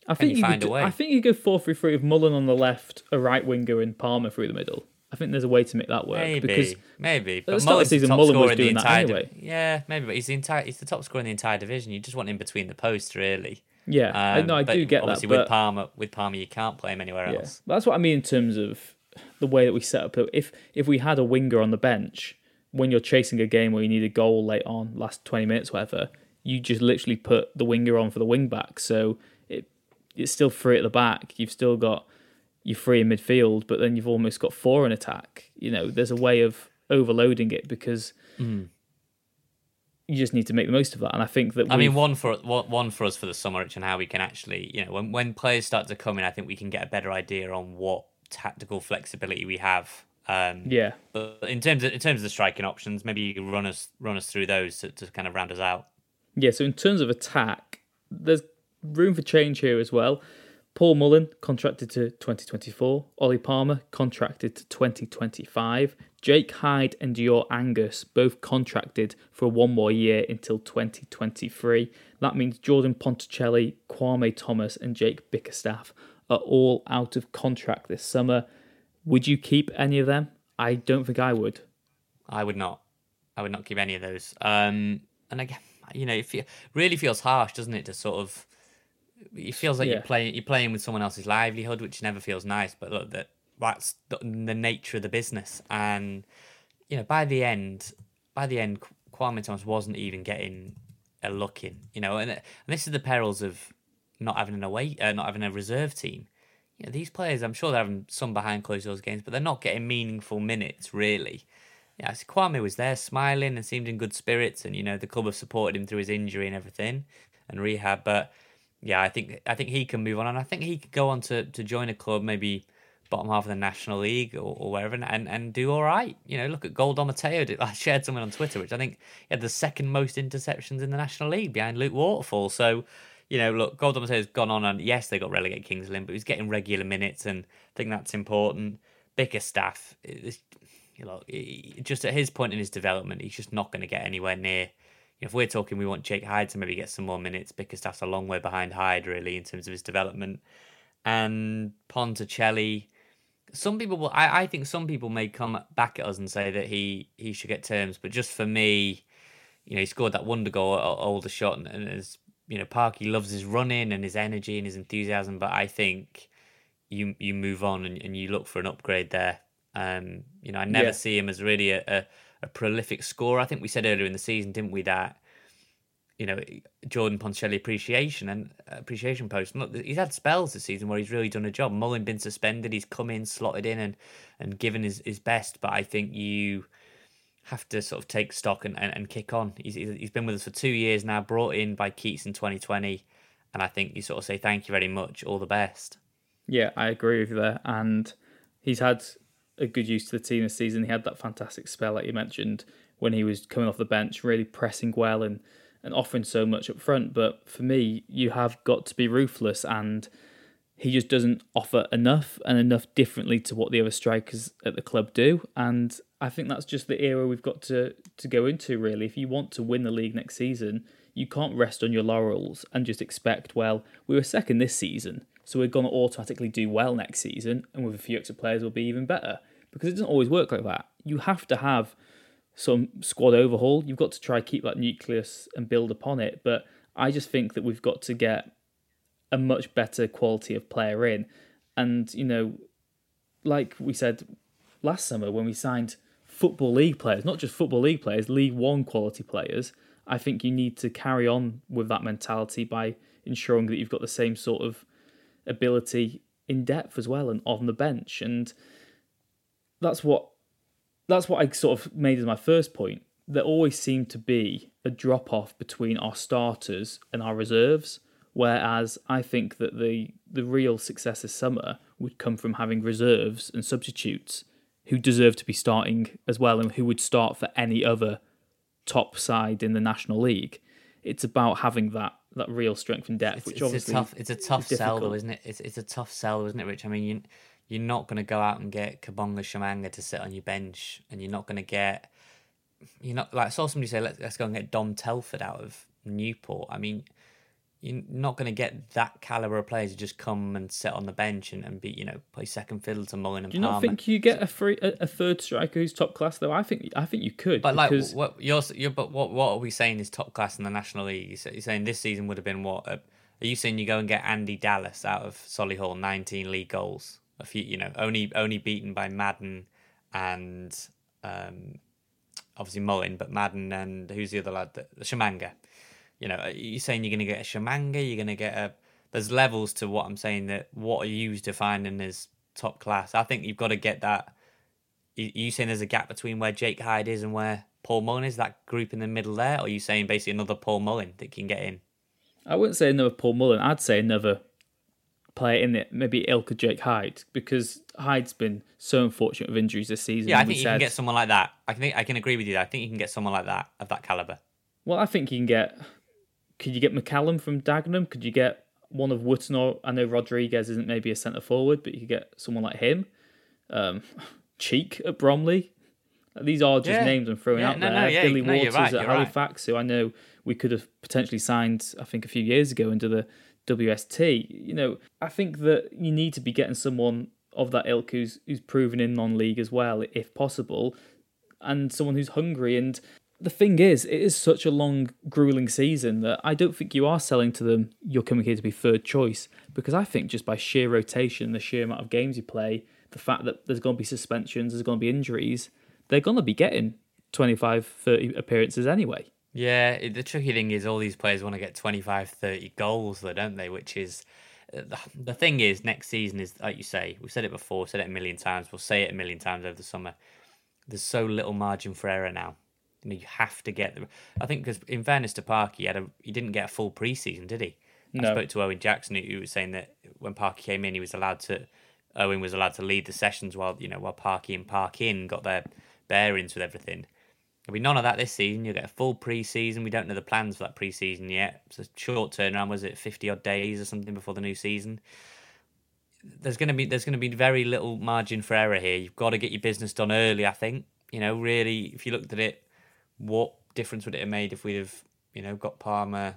I Can think you you find could, a way? I think you go 4 3 3 with Mullin on the left, a right winger, and Palmer through the middle. I think there's a way to make that work. Maybe, because maybe. the But start of the the season, top Mullin was the doing that anyway. Yeah, maybe, but he's the entire. He's the top scorer in the entire division. You just want him between the posts, really. Yeah, I, no, I Um, do get that. Obviously, with Palmer, with Palmer, you can't play him anywhere Yeah, else. that's what I mean in terms of the way that we set up. If if we had a winger on the bench when you're chasing a game where you need a goal late on, last twenty minutes, whatever, you just literally put the winger on for the wing back. So it it's still free at the back. You've still got you're free in midfield, but then you've almost got four in attack. You know, there's a way of overloading it because you just need to make the most of that. And I think that I mean, one for one one for us for the summer, Rich, and how we can actually, you know, when when players start to come in, I think we can get a better idea on what tactical flexibility we have. Um, yeah, But in terms of in terms of the striking options, maybe you can run us run us through those to, to kind of round us out. Yeah, so in terms of attack, there's room for change here as well. Paul Mullin contracted to 2024. Ollie Palmer contracted to 2025. Jake Hyde and Dior Angus both contracted for one more year until 2023. That means Jordan Ponticelli, Kwame Thomas, and Jake Bickerstaff are all out of contract this summer. Would you keep any of them? I don't think I would. I would not. I would not keep any of those. Um, and again, you know, it really feels harsh, doesn't it? To sort of, it feels like Yeah. you're playing you're playing with someone else's livelihood, which never feels nice. But look, that that's the, the nature of the business. And you know, by the end, by the end, Kwame Thomas wasn't even getting a look in. You know, and, and this is the perils of not having an away, uh, not having a reserve team. You know, these players, I'm sure they're having some behind closed doors games, but they're not getting meaningful minutes really. Yeah, Kwame was there smiling and seemed in good spirits, and you know the club have supported him through his injury and everything and rehab. But yeah, I think I think he can move on, and I think he could go on to, to join a club maybe bottom half of the National League or, or wherever and, and do all right. You know, look at Gold Omotayo. I shared something on Twitter, which I think he had the second most interceptions in the National League behind Luke Waterfall. So, you know, look, Gold Omotayo's gone on and yes, they got relegated Kings Lynn, but he's getting regular minutes and I think that's important. Bickerstaff, you know, just at his point in his development, he's just not going to get anywhere near. If we're talking, we want Jake Hyde to maybe get some more minutes. because that's a long way behind Hyde, really, in terms of his development. And Ponticelli, some people will. I, I think some people may come back at us and say that he he should get terms, but just for me, you know, he scored that wonder goal, Aldershot, and, and as you know, Parky loves his running and his energy and his enthusiasm, but I think you you move on and, and you look for an upgrade there. Um, you know, I never yeah. see him as really a, a, a prolific scorer. I think we said earlier in the season, didn't we, that you know Jordan Ponticelli appreciation and appreciation post. look, he's had spells this season where he's really done a job. Mullin been suspended, he's come in, slotted in, and and given his, his best. But I think you have to sort of take stock and, and, and kick on. He's he's been with us for two years now, brought in by Keates in 2020, and I think you sort of say thank you very much, all the best. Yeah, I agree with you there, and he's had a good use to the team this season. He had that fantastic spell, like you mentioned, when he was coming off the bench, really pressing well and and offering so much up front. But for me, you have got to be ruthless, and he just doesn't offer enough and enough differently to what the other strikers at the club do. And I think that's just the era we've got to to go into. Really, if you want to win the league next season, you can't rest on your laurels and just expect, well, we were second this season, so we're going to automatically do well next season, and with a few extra players, we'll be even better. Because it doesn't always work like that. You have to have some squad overhaul. You've got to try keep that nucleus and build upon it. But I just think that we've got to get a much better quality of player in. And, you know, like we said last summer when we signed Football League players, not just Football League players, League One quality players, I think you need to carry on with that mentality by ensuring that you've got the same sort of ability in depth as well and on the bench. And that's what that's what I sort of made as my first point. There always seemed to be a drop off between our starters and our reserves, whereas I think that the the real success this summer would come from having reserves and substitutes who deserve to be starting as well and who would start for any other top side in the National League. It's about having that that real strength and depth, it's, which it's obviously a tough, it's a tough sell though, isn't it? It's it's a tough sell, isn't it, Rich? I mean, you you're not going to go out and get Kabongo Tshimanga to sit on your bench, and you're not going to get, you're not like I saw somebody say, let's, let's go and get Dom Telford out of Newport. I mean, you're not going to get that caliber of players to just come and sit on the bench and, and be, you know, play second fiddle to Mullin and Do you Palmer. not think you get a free a, a, third striker who's top class though? I think I think you could. But because... like, what you're, you're, but what what are we saying is top class in the National League? You're saying this season would have been what? are you saying you go and get Andy Dallas out of Solihull, 19 league goals? a few, you know, only only beaten by Madden and um, obviously Mullin, but Madden and who's the other lad? The Tshimanga. You know, you're saying you're going to get a Tshimanga? You're going to get a. There's levels to what I'm saying. That what are you defining as top class? I think you've got to get that. Are you saying there's a gap between where Jake Hyde is and where Paul Mullin is? That group in the middle there, or are you saying basically another Paul Mullin that can get in? I wouldn't say another Paul Mullin. I'd say another player in it, maybe Ilka Jake Hyde, because Hyde's been so unfortunate with injuries this season. Yeah, I think you said, can get someone like that. I think I can agree with you. I think you can get someone like that of that caliber. Well, I think you can get. Could you get McCallum from Dagenham? Could you get one of Wootton or I know Rodriguez isn't maybe a centre forward, but you could get someone like him. Um, Cheek at Bromley. These are just yeah. names I'm throwing yeah, out no, there. No, yeah, Billy no, Waters right, at Halifax, right. who I know we could have potentially signed, I think, a few years ago under the WST. You know, I think that you need to be getting someone of that ilk who's who's proven in non-league as well, if possible, and someone who's hungry. And the thing is, it is such a long, grueling season that I don't think you are selling to them. You're coming here to be third choice because I think just by sheer rotation, the sheer amount of games you play, the fact that there's going to be suspensions, there's going to be injuries, they're going to be getting 25, 30 appearances anyway. Yeah, the tricky thing is all these players want to get 25, 30 goals, though, don't they? Which is uh, the thing is next season is like you say we've said it before, said it a million times. We'll say it a million times over the summer. There's so little margin for error now. You know, you have to get the. I think because in fairness to Park, he had a he didn't get a full preseason, did he? No. I spoke to Owen Jackson who was saying that when Parker came in, he was allowed to Owen was allowed to lead the sessions while you know while Parky and Parkin got their bearings with everything. There'll be none of that this season. You'll get a full pre-season. We don't know the plans for that pre-season yet. It's a short turnaround. Was it fifty odd days or something before the new season? There's gonna be there's gonna be very little margin for error here. You've got to get your business done early. I think you know really if you looked at it, what difference would it have made if we'd have you know got Palmer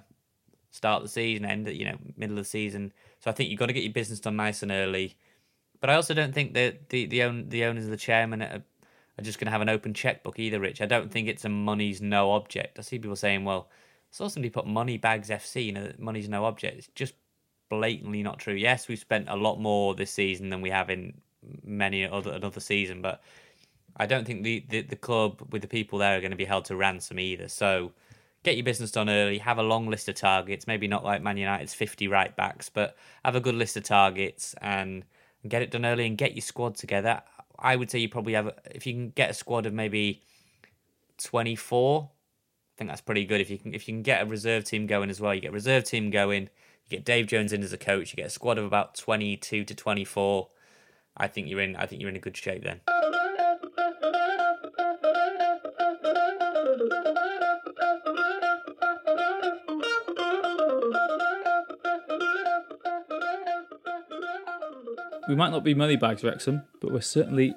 start the season, end you know middle of the season. So I think you've got to get your business done nice and early. But I also don't think that the the own the owners of the chairman are, are just going to have an open checkbook either, Rich. I don't think it's a money's no object. I see people saying, well, I saw somebody put money bags FC, you know, money's no object. It's just blatantly not true. Yes, we've spent a lot more this season than we have in many other another season, but I don't think the, the, the club with the people there are going to be held to ransom either. So get your business done early, have a long list of targets, maybe not like Man United's 50 right backs, but have a good list of targets and get it done early and get your squad together. I would say you probably have, if you can get a squad of maybe 24, I think that's pretty good. If you can, if you can get a reserve team going as well, you get a reserve team going, you get Dave Jones in as a coach, you get a squad of about 22 to 24. I think you're in, I think you're in a good shape then. We might not be money bags Wrexham, but we're certainly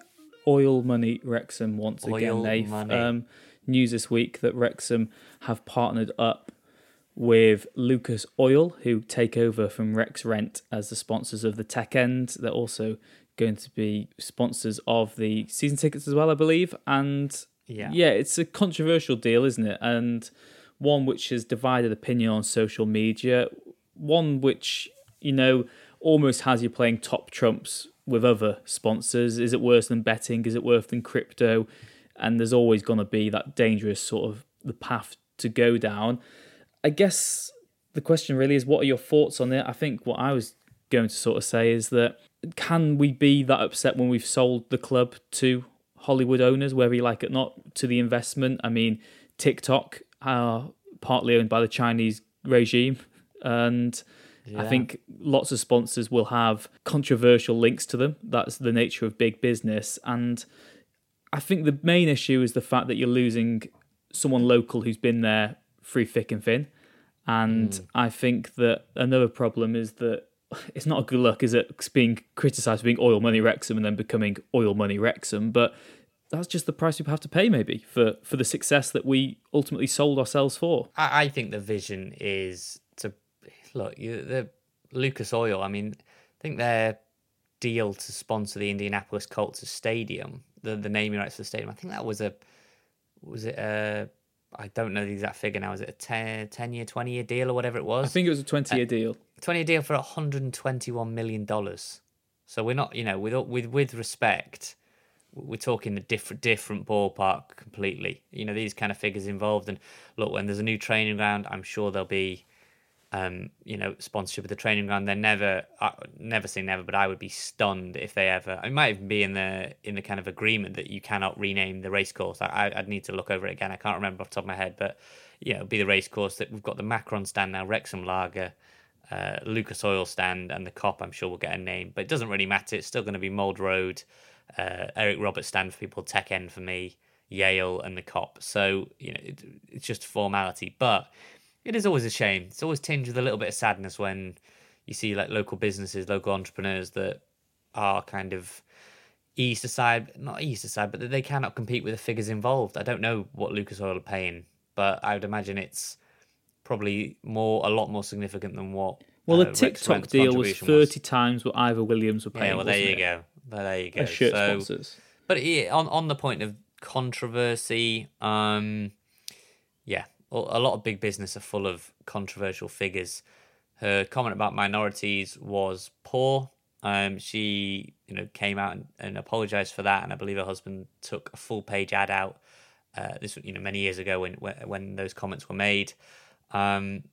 oil money Wrexham once Oil again, Nate. money. Um, news this week that Wrexham have partnered up with Lucas Oil, who take over from Rex Rent as the sponsors of the Tech End. They're also going to be sponsors of the season tickets as well, I believe. And Yeah. yeah, it's a controversial deal, isn't it? And one which has divided opinion on social media. One which you know almost has you playing top trumps with other sponsors. Is it worse than betting? Is it worse than crypto? And there's always going to be that dangerous sort of the path to go down. I guess the question really is, what are your thoughts on it? I think what I was going to sort of say is that can we be that upset when we've sold the club to Hollywood owners, whether you like it or not, to the investment? I mean, TikTok are partly owned by the Chinese regime, and I think lots of sponsors will have controversial links to them. That's the nature of big business, and I think the main issue is the fact that you're losing someone local who's been there through thick and thin. And hmm. I think that another problem is that it's not a good look, is it? Being criticised for being oil money Wrexham and then becoming oil money Wrexham, but that's just the price we have to pay, maybe, for for the success that we ultimately sold ourselves for. I, I think the vision is look you, the Lucas Oil. I mean, I think their deal to sponsor the Indianapolis Colts stadium, the the naming rights for the stadium. I think that was a was it a I don't know the exact figure now. Is it a 10, 10 year, twenty year deal or whatever it was? I think it was a 20 year uh, deal. twenty year deal for hundred and twenty one million dollars. So we're not, you know, with with with respect, we're talking a different different ballpark completely. You know, these kind of figures involved. And look, when there's a new training ground, I'm sure there'll be, um, you know, sponsorship of the training ground. They're never, uh, never say never, but I would be stunned if they ever. It might even be in the in the kind of agreement that you cannot rename the race course. I, I'd need to look over it again. I can't remember off the top of my head, but you know, be the race course that we've got the Macron stand now, Wrexham Lager uh, Lucas Oil stand and the Kop, I'm sure we'll get a name, but it doesn't really matter. It's still going to be Mold Road, uh, Eric Roberts stand for people, Tech End for me, Yale, and the Kop. So you know, it, it's just formality, but it is always a shame. It's always tinged with a little bit of sadness when you see like local businesses, local entrepreneurs that are kind of eased aside, not eased aside, but that they cannot compete with the figures involved. I don't know what Lucas Oil are paying, but I would imagine it's probably more a lot more significant than what. Well, uh, the TikTok deal was contribution 30 times what Ivor Williams were paying. Yeah, well, there you it? go. Well, there you go. As shirt So- sponsors. but yeah, on on the point of controversy, um, a lot of big business are full of controversial figures. Her comment about minorities was poor. Um, she, you know, came out and, and apologized for that, and I believe her husband took a full page ad out. Uh, this, you know, many years ago when when, when those comments were made. Um,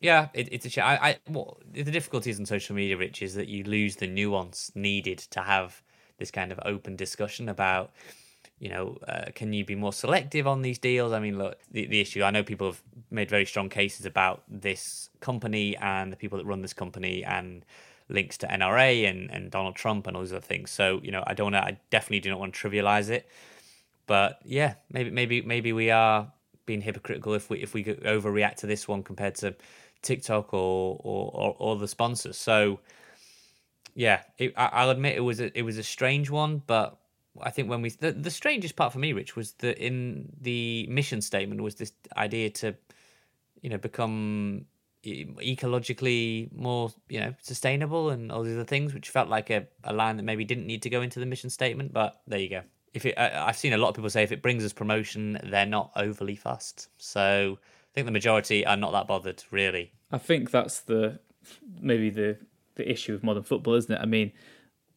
yeah, it, it's a shame. I, I well, the difficulties in social media, Rich, is that you lose the nuance needed to have this kind of open discussion about, you know, uh, can you be more selective on these deals? I mean, look, the, the issue. I know people have made very strong cases about this company and the people that run this company, and links to NRA and, and Donald Trump and all these other things. So you know, I don't want. I definitely do not want to trivialize it. But yeah, maybe maybe maybe we are being hypocritical if we if we overreact to this one compared to TikTok or or, or, or the sponsors. So yeah, it, I, will admit it was a, it was a strange one, but I think when we the, the strangest part for me, Rich, was that in the mission statement was this idea to, you know, become ecologically more you know sustainable and all these other things, which felt like a, a line that maybe didn't need to go into the mission statement. But there you go. If it, I, I've seen a lot of people say if it brings us promotion, they're not overly fussed So I think the majority are not that bothered, really. I think that's the maybe the the issue with modern football, isn't it? I mean,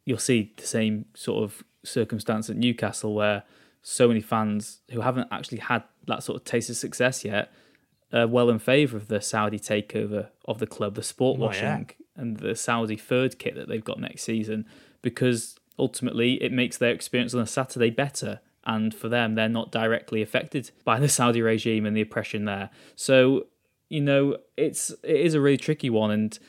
you'll see the same sort of circumstance at Newcastle where so many fans who haven't actually had that sort of taste of success yet are well in favour of the Saudi takeover of the club, the sport washing, oh, yeah. and the Saudi third kit that they've got next season, because ultimately it makes their experience on a Saturday better. And for them, they're not directly affected by the Saudi regime and the oppression there. So, you know, it's it is a really tricky one, and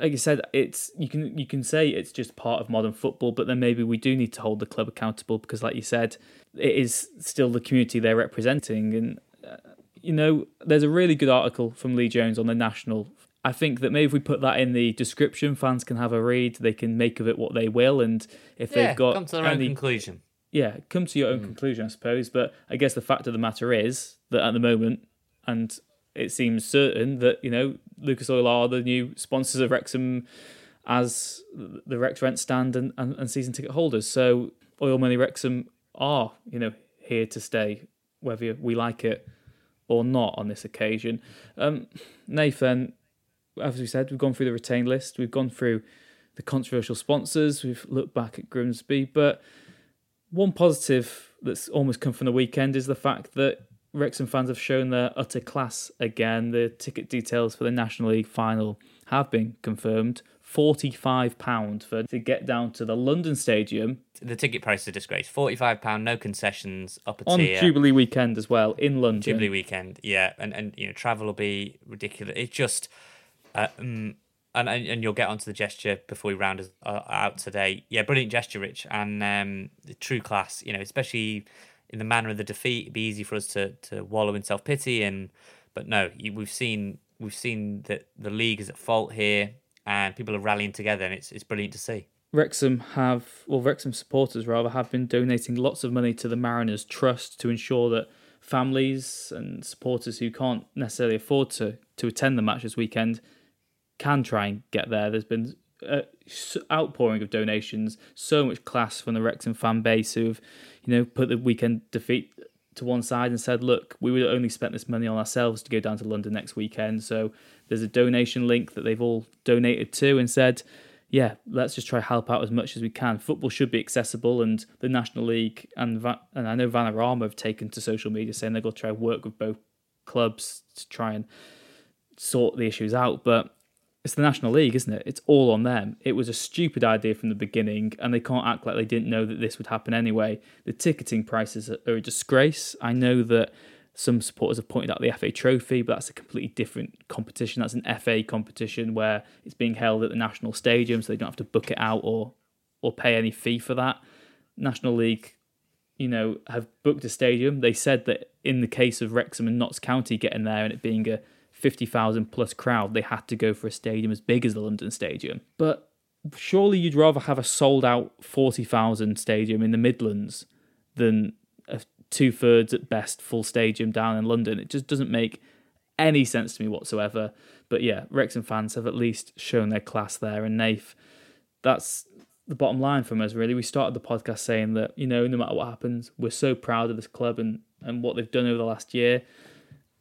like I said, it's you can you can say it's just part of modern football, but then maybe we do need to hold the club accountable because, like you said, it is still the community they're representing. And uh, you know, there's a really good article from Lee Jones on the National. I think that maybe if we put that in the description, fans can have a read. They can make of it what they will, and if yeah, they've got come to their any, own conclusion, yeah, come to your own mm. conclusion, I suppose. But I guess the fact of the matter is that at the moment, and it seems certain that you know Lucas Oil are the new sponsors of Wrexham as the Rex Rent stand and, and, and season ticket holders. So Oil Money Wrexham are you know here to stay, whether we like it or not on this occasion. Um, Nathan, as we said, we've gone through the retained list, we've gone through the controversial sponsors, we've looked back at Grimsby, but one positive that's almost come from the weekend is the fact that Wrexham fans have shown their utter class again. The ticket details for the National League final have been confirmed. £45 for to get down to the London Stadium. The ticket price is a disgrace. £45, no concessions, up a On tier. Jubilee weekend as well, in London. Jubilee weekend, yeah. And, and you know, travel will be ridiculous. It's just... Uh, um, and, and you'll get onto the gesture before we round us uh, out today. Yeah, brilliant gesture, Rich, and um, true class. You know, especially in the manner of the defeat, it'd be easy for us to to wallow in self pity. And but no, we've seen we've seen that the league is at fault here, and people are rallying together, and it's it's brilliant to see. Wrexham have, well, Wrexham supporters rather, have been donating lots of money to the Mariners Trust to ensure that families and supporters who can't necessarily afford to to attend the match this weekend can try and get there. There's been uh, outpouring of donations, so much class from the Wrexham fan base who've, you know, put the weekend defeat to one side and said, look, we would only spent this money on ourselves to go down to London next weekend. So there's a donation link that they've all donated to and said, yeah, let's just try help out as much as we can. Football should be accessible, and the National League and Va- and I know Vanarama have taken to social media saying they're going to try and work with both clubs to try and sort the issues out. But it's the National League, isn't it? It's all on them. It was a stupid idea from the beginning, and they can't act like they didn't know that this would happen anyway. The ticketing prices are a disgrace. I know that some supporters have pointed out the FA Trophy, but that's a completely different competition. That's an FA competition where it's being held at the National Stadium, so they don't have to book it out or or pay any fee for that. National League, you know, have booked a stadium. They said that in the case of Wrexham and Notts County getting there and it being a 50,000 plus crowd, they had to go for a stadium as big as the London Stadium. But surely you'd rather have a sold out 40,000 stadium in the Midlands than a two thirds at best full stadium down in London. It just doesn't make any sense to me whatsoever. But yeah, Wrexham fans have at least shown their class there. And Nath, that's the bottom line from us, really. We started the podcast saying that, you know, no matter what happens, we're so proud of this club and, and what they've done over the last year.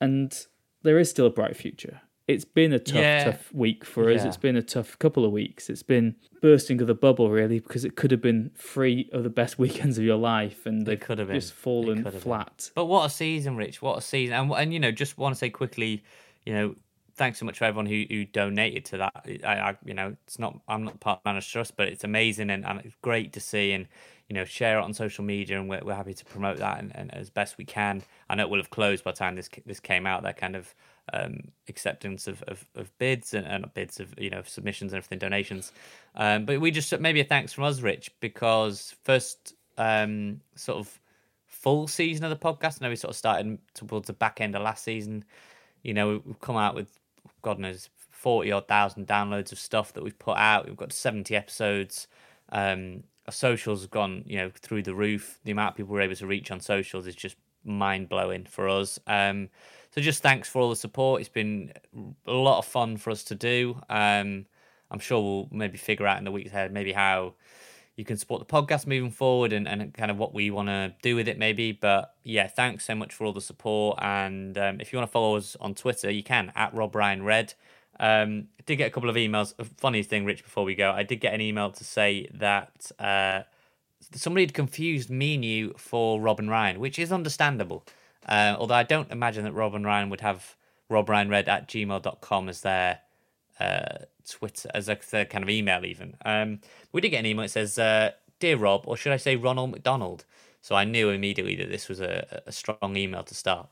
And there is still a bright future. It's been a tough, yeah. tough week for us. Yeah. It's been a tough couple of weeks. It's been bursting of the bubble, really, because it could have been three of the best weekends of your life, and they could have just fallen flat. Been. But what a season, Rich! What a season! And and you know, just want to say quickly, you know, thanks so much for everyone who, who donated to that. I, I you know, it's not I'm not part of Mariners Trust, but it's amazing and, and it's great to see and you know share it on social media, and we're, we're happy to promote that and, and as best we can. I know it will have closed by the time this this came out. That kind of um, acceptance of, of, of bids and, and bids of you know submissions and everything, donations. Um, but we just maybe a thanks from us, Rich, because first um, sort of full season of the podcast. I know we sort of started towards the back end of last season. You know, we've come out with God knows forty odd thousand downloads of stuff that we've put out. We've got seventy episodes. Um, socials have gone, you know, through the roof. The amount of people we're able to reach on socials is just mind blowing for us. Um, so just thanks for all the support. It's been a lot of fun for us to do. Um, I'm sure we'll maybe figure out in the weeks ahead maybe how you can support the podcast moving forward and, and kind of what we want to do with it maybe. But yeah, thanks so much for all the support. And um, if you want to follow us on Twitter, you can at Rob Ryan Red. Um, I did get a couple of emails. Funny thing, Rich, before we go, I did get an email to say that uh, somebody had confused me and you for Rob and Ryan, which is understandable. Uh, although I don't imagine that Rob and Ryan would have Rob Ryan Red at gmail.com as their uh, Twitter, as a, their kind of email, even. Um, we did get an email that says, uh, Dear Rob, or should I say Ronald McDonald? So I knew immediately that this was a, a strong email to start.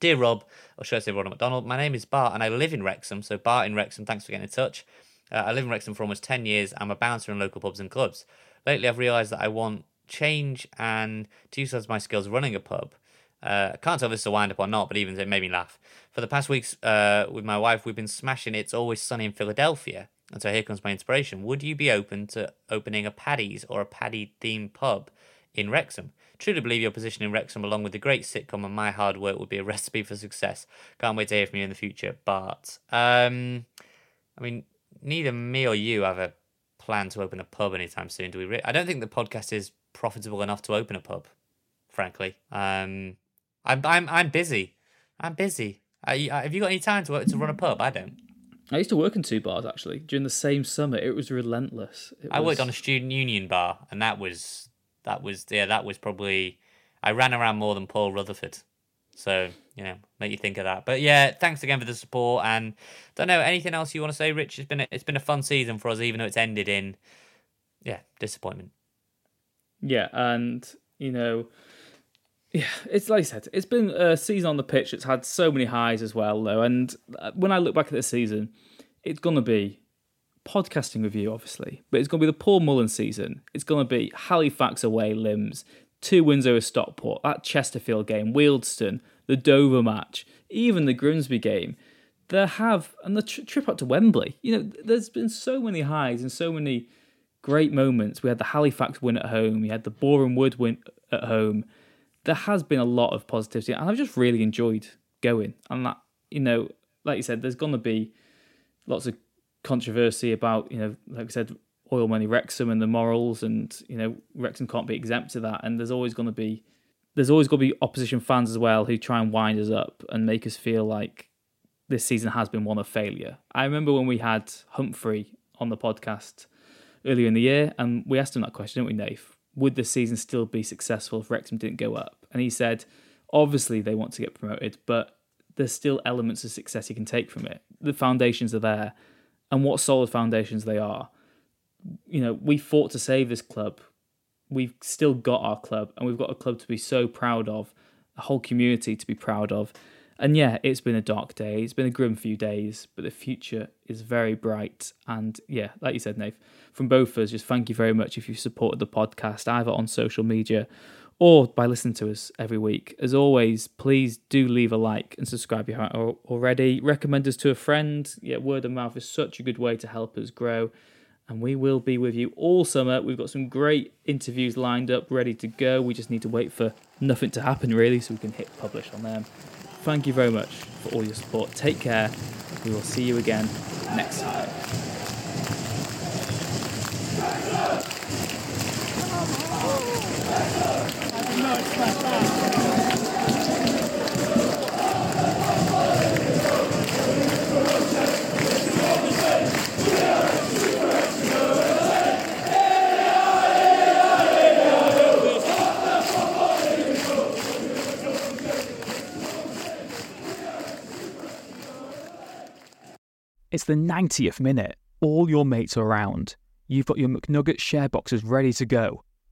Dear Rob, or should I say Ronald McDonald, my name is Bart and I live in Wrexham. So, Bart in Wrexham, thanks for getting in touch. Uh, I live in Wrexham for almost 10 years. I'm a bouncer in local pubs and clubs. Lately, I've realised that I want change and to use my skills running a pub. Uh, I can't tell if this is a wind up or not, but even it made me laugh. For the past weeks uh, with my wife, we've been smashing It's Always Sunny in Philadelphia. And so here comes my inspiration. Would you be open to opening a Paddy's or a Paddy themed pub in Wrexham? Truly believe your position in Wrexham, along with the great sitcom and my hard work, would be a recipe for success. Can't wait to hear from you in the future. But, um, I mean, neither me or you have a plan to open a pub anytime soon, do we? I don't think the podcast is profitable enough to open a pub, frankly. Um, I'm I'm I'm busy. I'm busy. have you got any time to to run a pub? I don't. I used to work in two bars actually during the same summer. It was relentless. It I was... worked on a student union bar, and that was that was yeah that was probably I ran around more than Paul Rutherford. So you know, make you think of that. But yeah, thanks again for the support. And don't know anything else you want to say, Rich. It's been a, it's been a fun season for us, even though it's ended in yeah disappointment. Yeah, and you know yeah, it's like I said, it's been a season on the pitch It's had so many highs as well, though. And uh, when I look back at this season, it's to be podcasting you, obviously, but it's going to be the Paul Mullin season. It's going to be Halifax away, limbs, two wins over Stockport, that Chesterfield game, Wealdstone, the Dover match, even the Grimsby game. There have, and the tr- trip up to Wembley. You know, there's been so many highs and so many great moments. We had the Halifax win at home, we had the Boreham Wood win at home there has been a lot of positivity, and I've just really enjoyed going. And that, you know, like you said, there's going to be lots of controversy about, you know, like I said, oil money Wrexham and the morals, and you know, Wrexham can't be exempt to that. And there's always going to be, there's always going to be opposition fans as well who try and wind us up and make us feel like this season has been one of failure. I remember when we had Humphrey on the podcast earlier in the year, and we asked him that question, didn't we, Nath? Would the season still be successful if Wrexham didn't go up? And he said, obviously they want to get promoted, but there's still elements of success you can take from it. The foundations are there, and what solid foundations they are. You know, we fought to save this club. We've still got our club, and we've got a club to be so proud of, a whole community to be proud of. And yeah, it's been a dark day. It's been a grim few days, but the future is very bright. And yeah, like you said, Nave, from both of us, just thank you very much if you've supported the podcast either on social media or by listening to us every week. As always, please do leave a like and subscribe if you haven't already. Recommend us to a friend. Yeah, word of mouth is such a good way to help us grow. And we will be with you all summer. We've got some great interviews lined up, ready to go. We just need to wait for nothing to happen, really, so we can hit publish on them. Thank you very much for all your support. Take care. We will see you again next time. It's the 90th minute. All your mates are around. You've got your McNugget share boxes ready to go.